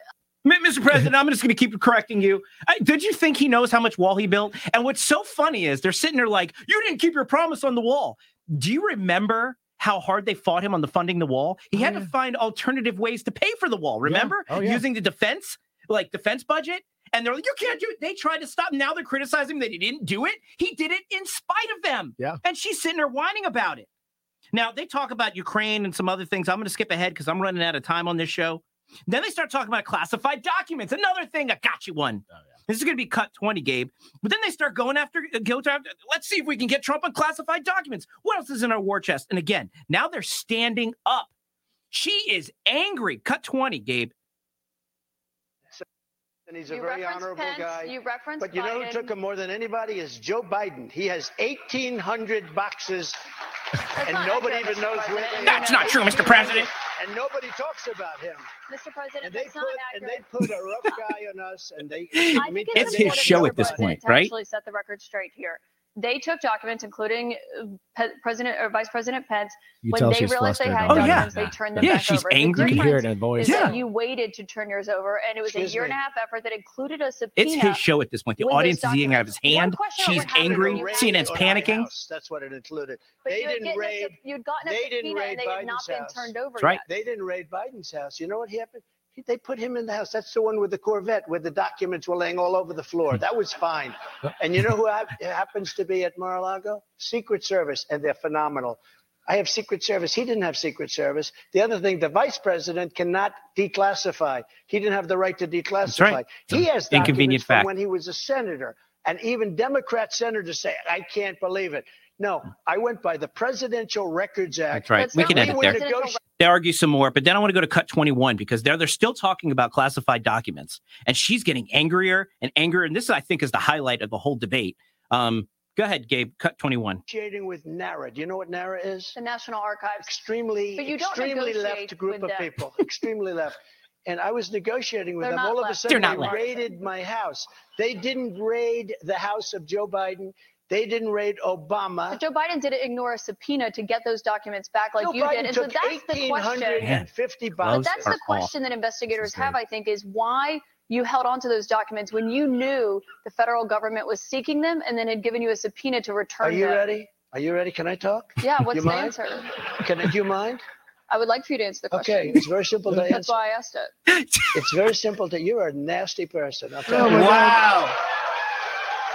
Mr. President, I'm just going to keep correcting you. I, did you think he knows how much wall he built? And what's so funny is they're sitting there like, you didn't keep your promise on the wall. Do you remember how hard they fought him on the funding the wall. He had oh, to find alternative ways to pay for the wall. Remember, Oh, yeah. using the defense like defense budget. And they're like, you can't do it. They tried to stop. Now they're criticizing that he didn't do it. He did it in spite of them. Yeah. And she's sitting there whining about it. Now they talk about Ukraine and some other things. I'm going to skip ahead because I'm running out of time on this show. Then they start talking about classified documents. Another thing, I got you one. Oh, this is going to be cut 20, Gabe. But then they start going after, uh, go after, let's see if we can get Trump on classified documents. What else is in our war chest? And again, now they're standing up. She is angry. Cut 20, Gabe. And he's a You very honorable Pence, guy. you referenced but you know who took him more than anybody is Joe Biden. He has 1,800 boxes, and nobody even knows where That's not true, Mr. President. And nobody talks about him. Mr. President, And they that's put not and they put a rough guy on us, and they. [laughs] I I mean, It's it's his show at this point, right? Actually, set the record straight here. They took documents, including uh, Pe- President or Vice President Pence, You when tell they she's realized they flustered had already. documents, Yeah. they turned them Yeah, back she's over. The angry. You can hear it in her voice. Yeah. you waited to turn yours over, and it was Excuse a year me. and a half effort that included a subpoena. It's his show at this point. The audience is eating out of his hand. She's angry. CNN's panicking. That's what it included. But they you didn't gotten a raid. sub- you'd gotten a they didn't subpoena, raid and they had not Biden's been turned over That's right. yet. They didn't raid Biden's house. You know what happened? He- They put him in the house. That's the one with the Corvette where the documents were laying all over the floor. That was fine. [laughs] And you know who hap- happens to be at Mar-a-Lago? Secret Service, and they're phenomenal. I have Secret Service. He didn't have Secret Service. The other thing, the vice president cannot declassify. He didn't have the right to declassify. right. He has Inconvenient fact. when he was a senator, and even Democrat senators say, "I can't believe it." No, I went by the Presidential Records Act. That's right. That's We can what edit the there. presidential Negoti- They argue some more, but then I want to go to cut 21 because they're they're still talking about classified documents, and she's getting angrier and angrier. And this, I think, is the highlight of the whole debate. Um, go ahead, Gabe. Cut 21. negotiating with NARA. Do you know what NARA is? The National Archives. Extremely, But you don't extremely left group of them. people. [laughs] Extremely left. And I was negotiating with They're them. not All of a sudden, They're not left. raided my house. They didn't raid the house of Joe Biden. They didn't raid Obama. But Joe Biden didn't ignore a subpoena to get those documents back like Joe you Biden did. And so took that's the question. 1,850 But boxes. that's the question that investigators have, I think, is why you held on to those documents when you knew the federal government was seeking them and then had given you a subpoena to return them. Are you them. ready? Are you ready? Can I talk? Yeah, what's You the mind? answer? Can I, do you mind? I would like for you to answer the question. Okay, it's very simple to That's answer. why I asked it. It's very simple to. You're a nasty person. I'll tell oh you. wow.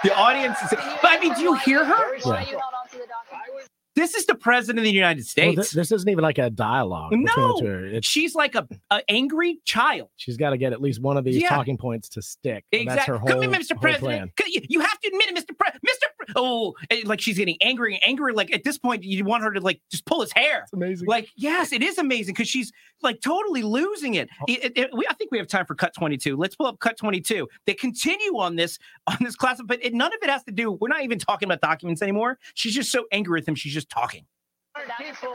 The audience is. But I mean, do you hear her? Very Why simple. you held on to the documents? This is the president of the United Well, States. thi- this isn't even like a dialogue No. two. She's like a, a angry child. she's got to get at least one of these Yeah. talking points to stick. and That's her Exactly. whole, Come here, Mr. President. You you have to admit it, Mr. Pre- Mr. Pre- oh, eh, like she's getting angry and angry. Like at this point, you want her to like just pull his hair. It's amazing. Like, yes, it is amazing because she's like totally losing it. Oh. It- it- it- we, I think we have time for cut 22. Let's pull up cut 22. They continue on this on this class, but it, none of it has to do. We're not even talking about documents anymore. She's just so angry with him. She's just talking. That, no,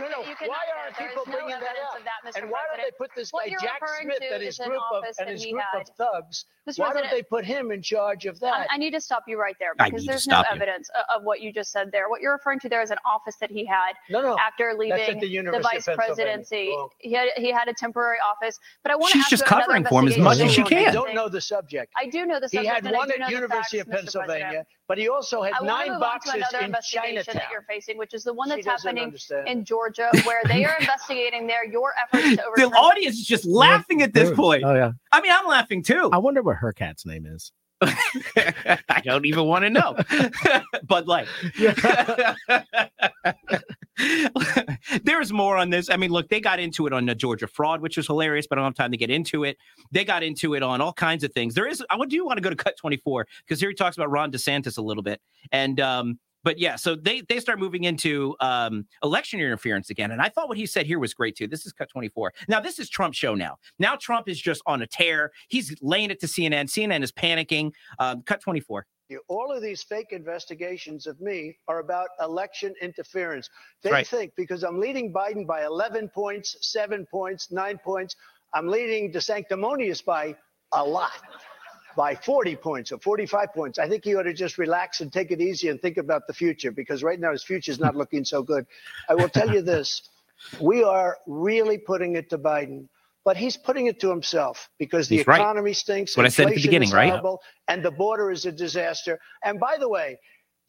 No, no, why aren't that. There people bringing that up? that, And why don't they put this What guy Jack Smith and his an group of and that his group had. of thugs? Mr. Why don't they put him in charge of that? I need to stop you right there because there's no you. evidence o- of what you just said there. What you're referring to there is an office that he had no, no. after leaving the University of vice presidency. Oh. He had he had a temporary office, but I want to She's just you about another covering for him as much as she investigation. You can. don't know the subject. I do know the subject. He had one at University of Pennsylvania, President. But he also had I nine move on to boxes another in investigation that you're facing, which is the one that's doesn't happening understand. in Georgia, where they are [laughs] investigating there your efforts to The overturn. audience is just laughing at this point. Oh yeah. I mean, I'm laughing too. I wonder what her cat's name is. [laughs] I don't even want to know. [laughs] Bud Light. [laughs] There's more on this. I mean, look, they got into it on the Georgia fraud, which was hilarious, but I don't have time to get into it. They got into it on all kinds of things. There is, I do want to go to cut 24 because here he talks about Ron DeSantis a little bit. And, um, but yeah, so they they start moving into um, election interference again, and I thought what he said here was great too. This is cut twenty four. Now this is Trump's show. Now, now Trump is just on a tear. He's laying it to CNN. CNN is panicking. Um, cut twenty four. You- All of these fake investigations of me are about election interference. They Right. think because I'm leading Biden by 11 points, seven points, nine points, I'm leading DeSanctimonious by a lot, by 40 points or 45 points. I think he ought to just relax and take it easy and think about the future because right now his future is not looking so good. I will tell you this we are really putting it to Biden. But he's putting it to himself because the He's right. economy stinks. What I said at the inflation beginning, is right? horrible, And the border is a disaster. And by the way,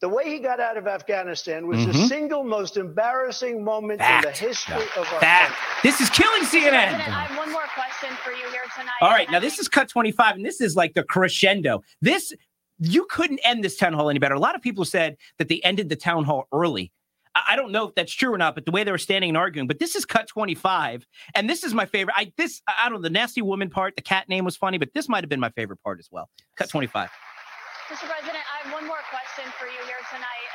The way he got out of Afghanistan was the Mhm. single most embarrassing moment in the history of our Fact. country. This is killing CNN. President, I have one more question for you here tonight. All right, now this is cut 25, and this is like the crescendo. This you couldn't end this town hall any better. A lot of people said that they ended the town hall early. I don't know if that's true or not, but the way they were standing and arguing. But this is cut 25, and this is my favorite. I this I don't know the nasty woman part. The cat name was funny, but this might have been my favorite part as well. Cut 25. Mr. President, I have one more question for you here tonight,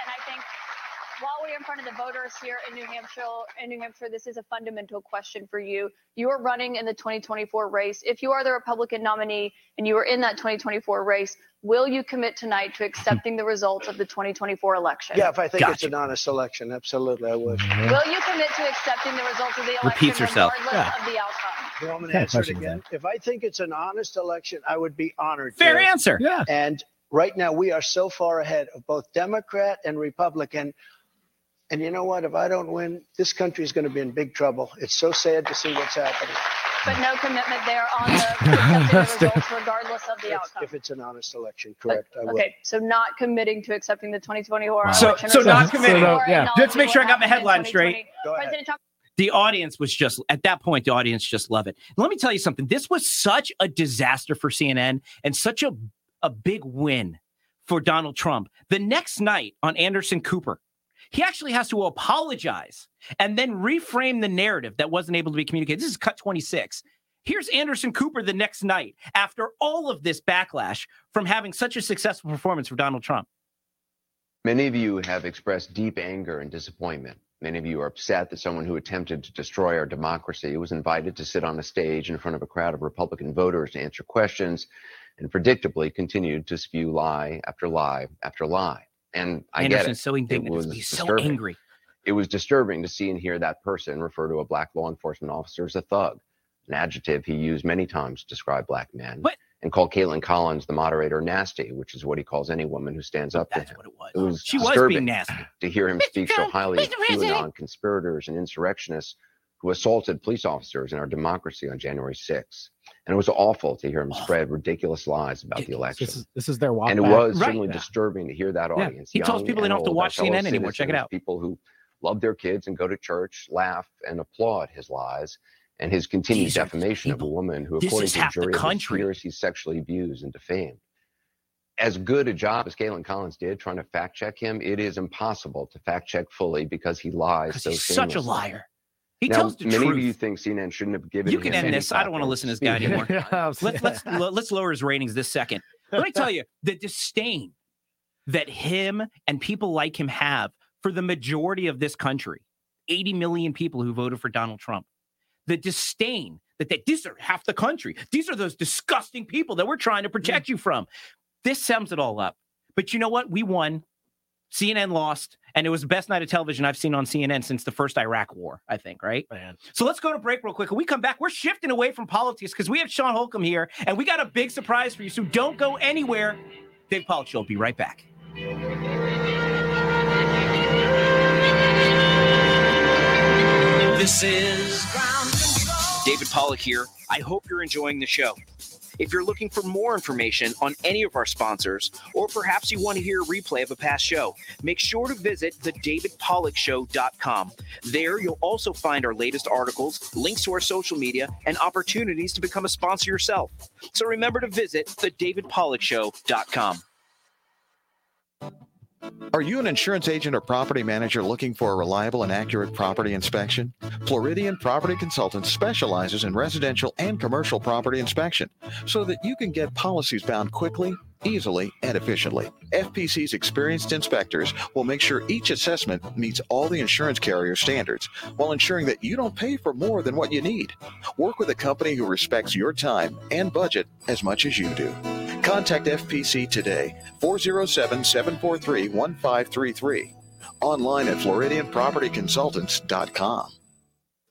while we're in front of the voters here in New Hampshire, in New Hampshire, this is a fundamental question for you. You are running in the 2024 race. If you are the Republican nominee and you are in that 2024 race, will you commit tonight to accepting the results of the 2024 election? Yeah, if I think it's an honest election, absolutely, I would. Mm-hmm. Will you commit to accepting the results of the election Repeats herself. regardless Yeah. of the outcome? You want me to Yeah, answer it question, again? If I think it's an honest election, I would be honored. Fair to. answer. Yeah. And right now, we are so far ahead of both Democrat and Republican. And you know what? If I don't win, this country is going to be in big trouble. It's so sad to see what's happening. But no commitment there on the the [laughs] results regardless of the If, outcome. if it's an honest election, correct? I will. Okay, so not committing to accepting the 2024 So election. so results not committing. or yeah. acknowledging Just make sure I got my happened headline straight. 2020. President Trump the audience was just at that point the audience just love it let me tell you something this was such a disaster for cnn and such a, a big win for donald trump the next night on anderson cooper he actually has to apologize and then reframe the narrative that wasn't able to be communicated this is cut 26 here's anderson cooper the next night after all of this backlash from having such a successful performance for donald trump Many of you have expressed deep anger and disappointment. Many of you are upset that someone who attempted to destroy our democracy was invited to sit on a stage in front of a crowd of Republican voters to answer questions and predictably continued to spew lie after lie after lie. And I get it. so indignant. It was He's so angry. It was disturbing to see and hear that person refer to a black law enforcement officer as a thug, an adjective he used many times to describe black men, What? and called Kaitlan Collins, the moderator, nasty, which is what he calls any woman who stands up to him. That's what it was. It was She was disturbing being nasty. to hear him speak so highly of Mr. President. QAnon conspirators and insurrectionists who assaulted police officers in our democracy on January 6th. And it was awful to hear him spread ridiculous lies about the election. This is this is their walk. And it back. was Right. certainly disturbing to hear that Yeah. audience. He tells people they don't have to watch CNN anymore. Check it out. People who love their kids and go to church, laugh, and applaud his lies and his continued These defamation of a woman who, according to the jury of country. conspiracy, sexually abused and defamed. As good a job as Kaitlan Collins did trying to fact check him, it is impossible to fact check fully because he lies so he's such a liar he now, tells the many truth of you think CNN shouldn't have given You can end this. I don't want to listen to this guy anymore. [laughs] Yeah, let's let's let's lower his ratings this second. Let me tell you the disdain that him and people like him have for the majority of this country, 80 million people who voted for Donald Trump. The disdain that they, these are half the country. These are those disgusting people that we're trying to protect mm. you from. This sums it all up. But you know what? We won. CNN lost, and it was the best night of television I've seen on CNN since the first Iraq war, I think, right? Man. So let's go to break real quick. When we come back, we're shifting away from politics because we have Sean Holcomb here, and we got a big surprise for you. So don't go anywhere. Dave Pollack Show will be right back. This is David Pollack here. I hope you're enjoying the show. If you're looking for more information on any of our sponsors, or perhaps you want to hear a replay of a past show, make sure to visit thedavidpollackshow.com. There, you'll also find our latest articles, links to our social media, and opportunities to become a sponsor yourself. So remember to visit thedavidpollackshow.com. Are you an insurance agent or property manager looking for a reliable and accurate property inspection? Floridian Property Consultants specializes in residential and commercial property inspection so that you can get policies bound quickly, easily, and efficiently. FPC's experienced inspectors will make sure each assessment meets all the insurance carrier standards while ensuring that you don't pay for more than what you need. Work with a company who respects your time and budget as much as you do. Contact FPC today, 407 743 1533. Online at FloridianPropertyConsultants.com.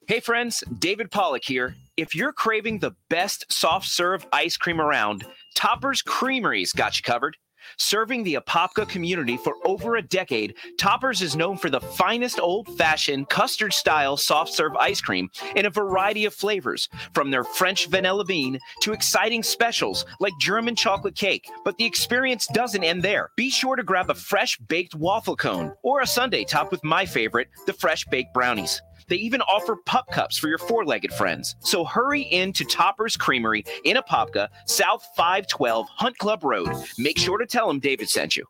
Hey friends, David Pollack here. If you're craving the best soft serve ice cream around, Topper's Creameries got you covered. Serving the Apopka community for over a decade, Toppers is known for the finest old fashioned custard style soft serve ice cream in a variety of flavors, from their French vanilla bean to exciting specials like German chocolate cake. But the experience doesn't end there. Be sure to grab a fresh baked waffle cone or a sundae topped with my favorite, the fresh baked brownies. They even offer pup cups for your four legged friends. So hurry in to Topper's Creamery in Apopka, South 512 Hunt Club Road. Make sure to tell them David sent you.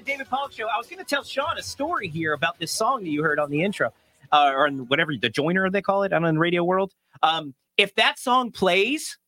The David Pollack Show. I was going to tell Sean a story here about this song that you heard on the intro, uh, or on whatever the joiner they call it, in the radio world. Um, if that song plays,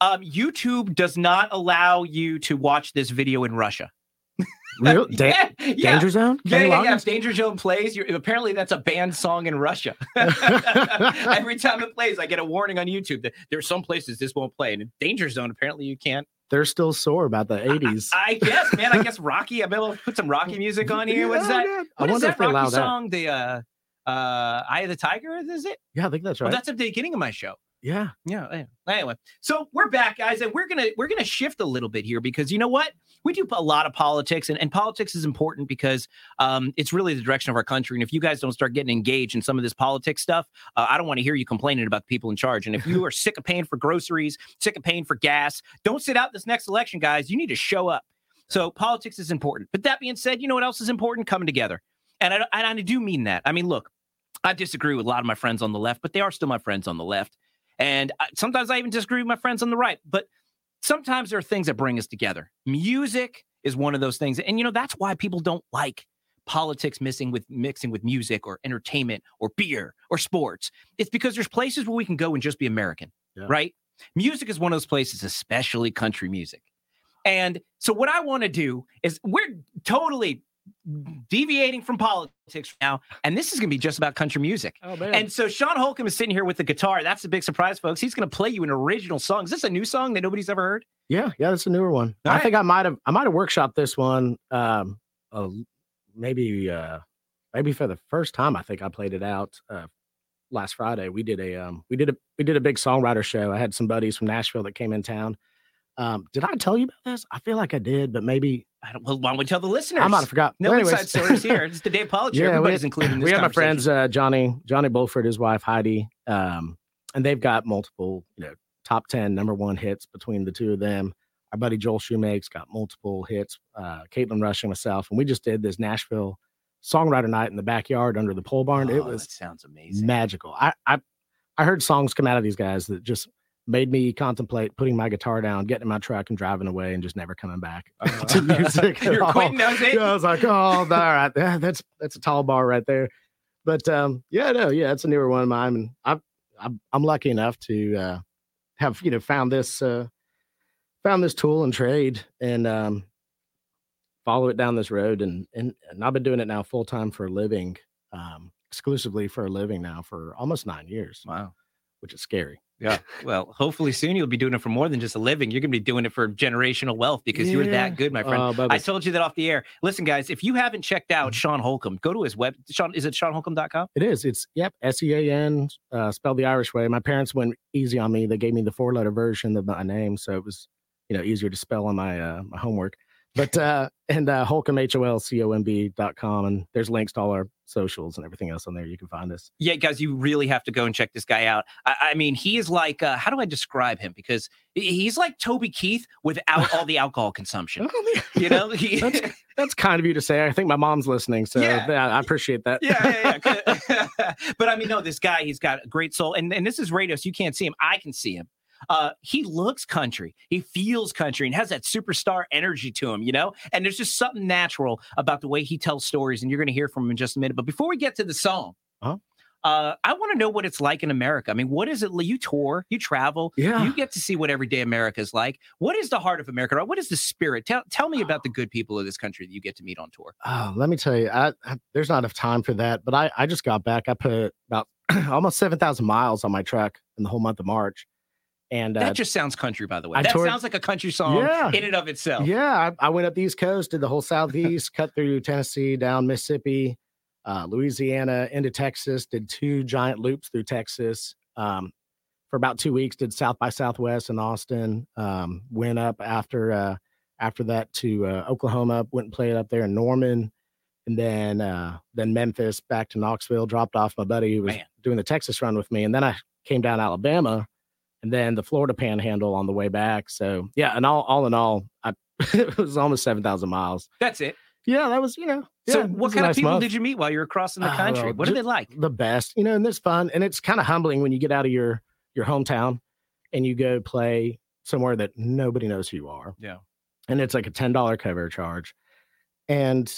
um, YouTube does not allow you to watch this video in Russia. [laughs] Real [laughs] da- Yeah, yeah. danger zone? Yeah, Kenny yeah, yeah. Danger Zone plays, you're, apparently that's a banned song in Russia. [laughs] Every time it plays, I get a warning on YouTube that there's some places this won't play. And in Danger Zone, apparently you can't. They're still sore about the 80s. I guess, man. I guess [laughs] Rocky. Be able to put some Rocky music on here. What's Yeah, that? I What is wonder that if they allow Rocky that. song? The uh, uh, Eye of the Tiger. Is it? yeah, I think that's right. Well, that's at the beginning of my show. yeah. Yeah. yeah. Anyway, so we're back, guys, and we're gonna we're gonna shift a little bit here because you know what? We do a lot of politics, and, and politics is important because um, it's really the direction of our country. And if you guys don't start getting engaged in some of this politics stuff, uh, I don't want to hear you complaining about the people in charge. And if you [laughs] are sick of paying for groceries, sick of paying for gas, don't sit out this next election, guys. You need to show up. So politics is important. But that being said, you know what else is important? Coming together. And I, and I do mean that. I mean, look, I disagree with a lot of my friends on the left, but they are still my friends on the left. And I, sometimes I even disagree with my friends on the right. But sometimes there are things that bring us together. Music is one of those things. And you know, that's why people don't like politics mixing with mixing with music or entertainment or beer or sports. It's because there's places where we can go and just be American, right? Music is one of those places, especially country music. And so what I want to do is we're totally deviating from politics now, and this is going to be just about country music. Oh, man. And so Sean Holcomb is sitting here with the guitar. That's a big surprise, folks. He's going to play you an original song. Is this a new song that nobody's ever heard? Yeah, yeah, that's a newer one. All I right. think I might have I might have workshopped this one um uh, maybe uh maybe for the first time I think I played it out uh last Friday. We did a um we did a we did a big songwriter show. I had some buddies from Nashville that came in town. Um did I tell you about this? I feel like I did, but maybe I don't, well, why don't we tell the listeners? I might have forgot. No Well, inside stories here. It's [laughs] the Dave Pollack show. we Everybody's had- included in We have my friends uh, Johnny Johnny Bulford, his wife Heidi, um, and they've got multiple you know top ten number one hits between the two of them. Our buddy Joel Shoemake's got multiple hits. Uh, Caitlin Rush and myself, and we just did this Nashville songwriter night in the backyard under the pole barn. it Oh, was that sounds amazing. magical. I, I I heard songs come out of these guys that just made me contemplate putting my guitar down, getting in my truck, and driving away, and just never coming back [laughs] to music. [laughs] You're all. quitting those, eh? Yeah, I was like, oh, all right, that's that's a tall bar right there. But um, yeah, no, yeah, it's a newer one of mine, and I've, I'm I'm lucky enough to uh, have you know found this uh, found this tool and trade and um, follow it down this road, and and and I've been doing it now full time for a living, um, exclusively for a living now for almost nine years. Wow, which is scary. Yeah. [laughs] Well, hopefully soon you'll be doing it for more than just a living. You're going to be doing it for generational wealth because you're that good, my friend. Bubba. I told you that off the air. Listen, guys, if you haven't checked out Sean Holcomb, go to his web. Sean, is it SeanHolcomb.com? It is. It's yep. S E A N, uh, spelled the Irish way. My parents went easy on me. They gave me the four letter version of my name, so it was you know easier to spell on my uh, my homework. But uh, and uh, Holcomb H O L C O M B dot com, and there's links to all our socials and everything else on there. You can find us. Yeah, guys, you really have to go and check this guy out. I, I mean, he is like, uh, how do I describe him? Because he's like Toby Keith without all the [laughs] alcohol consumption. You know, he, [laughs] that's, that's kind of you to say. I think my mom's listening, so Yeah. yeah, I appreciate that. yeah, yeah, yeah. [laughs] but I mean, no, this guy, he's got a great soul. And, and this is radio, so you can't see him. I can see him. Uh, he looks country. He feels country and has that superstar energy to him, you know? And there's just something natural about the way he tells stories. And you're going to hear from him in just a minute. But before we get to the song, Uh-huh. Uh, I want to know what it's like in America. I mean, what is it? You tour, you travel, Yeah. you get to see what everyday America is like. What is the heart of America? What is the spirit? Tell tell me about the good people of this country that you get to meet on tour. Oh, let me tell you, I, I there's not enough time for that. But I I just got back. I put about [clears throat] almost seven thousand miles on my truck in the whole month of March, and uh, That just sounds country, by the way. I that toured- sounds like a country song Yeah. in and of itself. Yeah, I, I went up the East Coast, did the whole Southeast, [laughs] cut through Tennessee, down Mississippi, uh, Louisiana, into Texas. Did two giant loops through Texas um, for about two weeks. Did South by Southwest in Austin. Um, went up after uh, after that to uh, Oklahoma. Went and played up there in Norman, and then uh, then Memphis, back to Knoxville. Dropped off my buddy who was doing the Texas run with me, and then I came down Alabama and then the Florida Panhandle on the way back. So yeah, and all all in all, I [laughs] it was almost seven thousand miles. That's it. Yeah, that was you know. So, yeah, what kind of people month. did you meet while you were crossing the Oh, country? what are they like? The best, you know, and it's fun, and it's kind of humbling when you get out of your your hometown and you go play somewhere that nobody knows who you are, Yeah. and it's like a ten dollar cover charge, and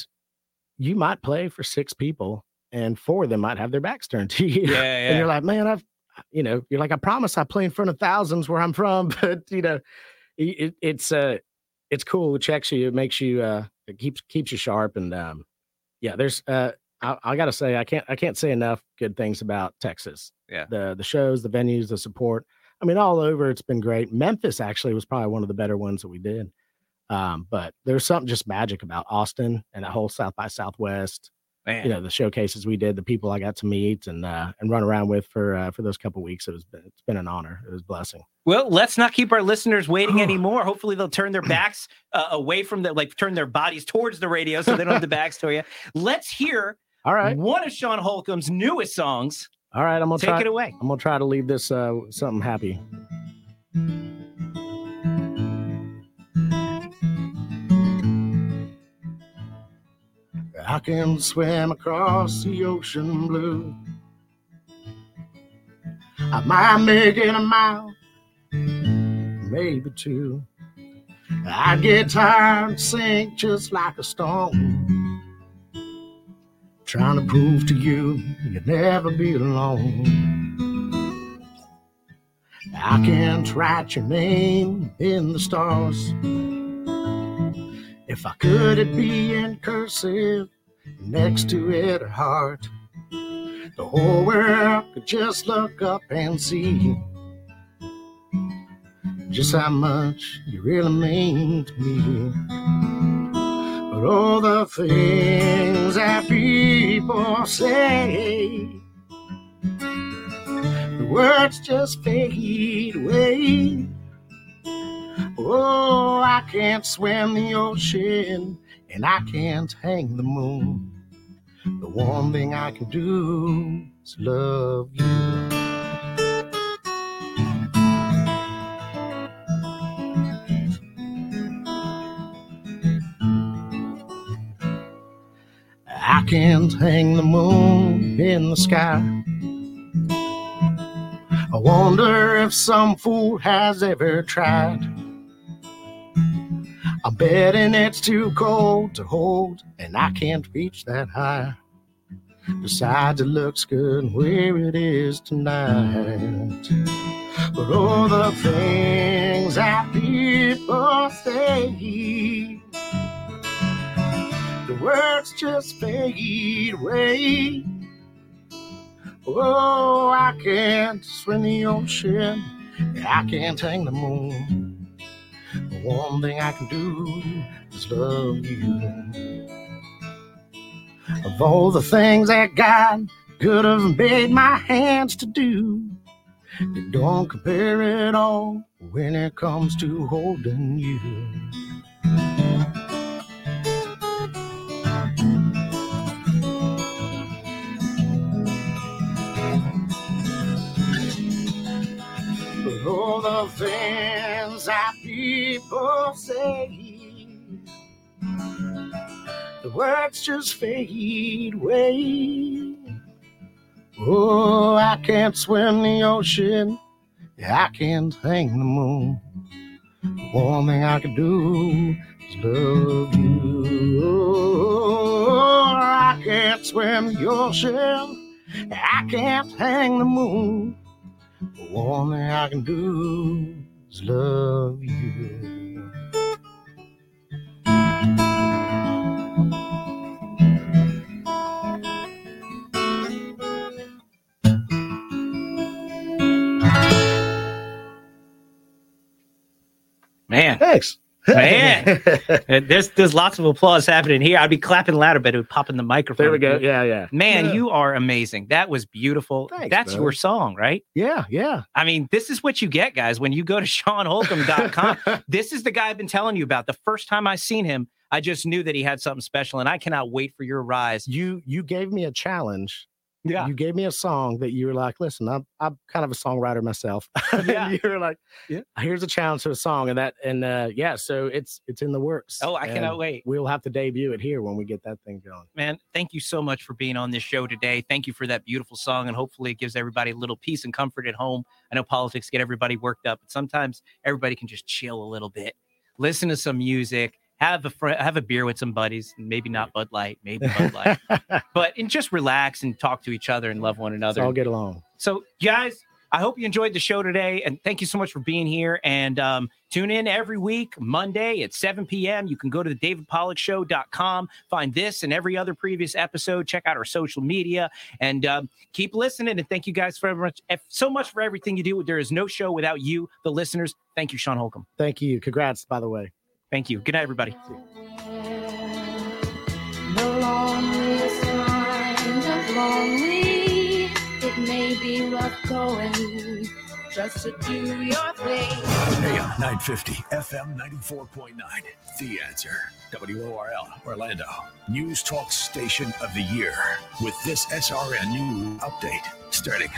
you might play for six people, and four of them might have their backs turned to you, Yeah, yeah. [laughs] and you're like, man, I've, you know, you're like, I promise I play in front of thousands where I'm from, [laughs] but you know, it, it- it's uh, it's cool. It checks you. It makes you. uh It keeps keeps you sharp, and um, yeah, there's uh, I, I gotta say, I can't I can't say enough good things about Texas. Yeah. the the shows, the venues, the support. I mean, all over, it's been great. Memphis actually was probably one of the better ones that we did. Um, but there's something just magic about Austin and that whole South by Southwest. Man. You know, the showcases we did, the people I got to meet and uh, and run around with for uh, for those couple weeks. It was it's been an honor. It was a blessing. Well, let's not keep our listeners waiting anymore. Hopefully, they'll turn their backs [clears throat] uh, away from the like turn their bodies towards the radio so they don't have the [laughs] backs to you. Let's hear All right. one of Sean Holcomb's newest songs. All right, I'm gonna Take try, it away. I'm gonna try to leave this uh, something happy. I can swim across the ocean blue. I might make it a mile, maybe two. I get tired and sink just like a stone. Trying to prove to you you'll never be alone. I can't write your name in the stars. If I could, it'd be in cursive, next to it a heart. The whole world could just look up and see just how much you really mean to me. But all the things that people say, the words just fade away. Oh, I can't swim the ocean and I can't hang the moon. The one thing I can do is love you. I can't hang the moon in the sky. I wonder if some fool has ever tried. I'm betting it's too cold to hold, and I can't reach that high. Besides, it looks good where it is tonight. But all the things that people say, the words just fade away. Oh, I can't swim the ocean, I can't hang the moon. The one thing I can do is love you. Of all the things that God could have made my hands to do, they don't compare at all when it comes to holding you. All the things that people say, the words just fade away. Oh, I can't swim the ocean, I can't hang the moon. The one thing I can do is love you. Oh, I can't swim the ocean, I can't hang the moon. The one thing I can do is love you. Man. Thanks. Man. [laughs] There's there's lots of applause happening here. I'd be clapping louder, but it would pop in the microphone. There we go. Yeah, yeah. Man, Yeah. you are amazing. That was beautiful. Thanks, That's bro. your song, right? Yeah, yeah. I mean, this is what you get, guys. When you go to [laughs] SeanHolcomb.com, [laughs] this is the guy I've been telling you about. The first time I seen him, I just knew that he had something special, and I cannot wait for your rise. You you gave me a challenge. Yeah. You gave me a song that you were like, listen, I'm I'm kind of a songwriter myself. [laughs] Yeah. and you were like, Yeah. here's a challenge to a song. And that and uh yeah, so it's it's in the works. Oh, I cannot wait. We'll have to debut it here when we get that thing going. Man, thank you so much for being on this show today. Thank you for that beautiful song, and hopefully it gives everybody a little peace and comfort at home. I know politics get everybody worked up, but sometimes everybody can just chill a little bit, listen to some music, have a fr- have a beer with some buddies, maybe not Bud Light, maybe Bud [laughs] Light, but and just relax and talk to each other and love one another. all get along. So, guys, I hope you enjoyed the show today, and thank you so much for being here. And um, tune in every week, Monday at 7 p.m. You can go to the davidpollackshow.com, find this and every other previous episode. Check out our social media, and um, keep listening. And thank you guys very much, eh, so much for everything you do. There is no show without you, the listeners. Thank you, Sean Holcomb. Thank you. Congrats, by the way. Thank you. Good night, everybody. The loneliest kind of lonely. It may be rough going just to do your thing. AM uh, 950, FM 94.9. The answer. WORL, Orlando. News Talk Station of the Year. With this SRN News update starting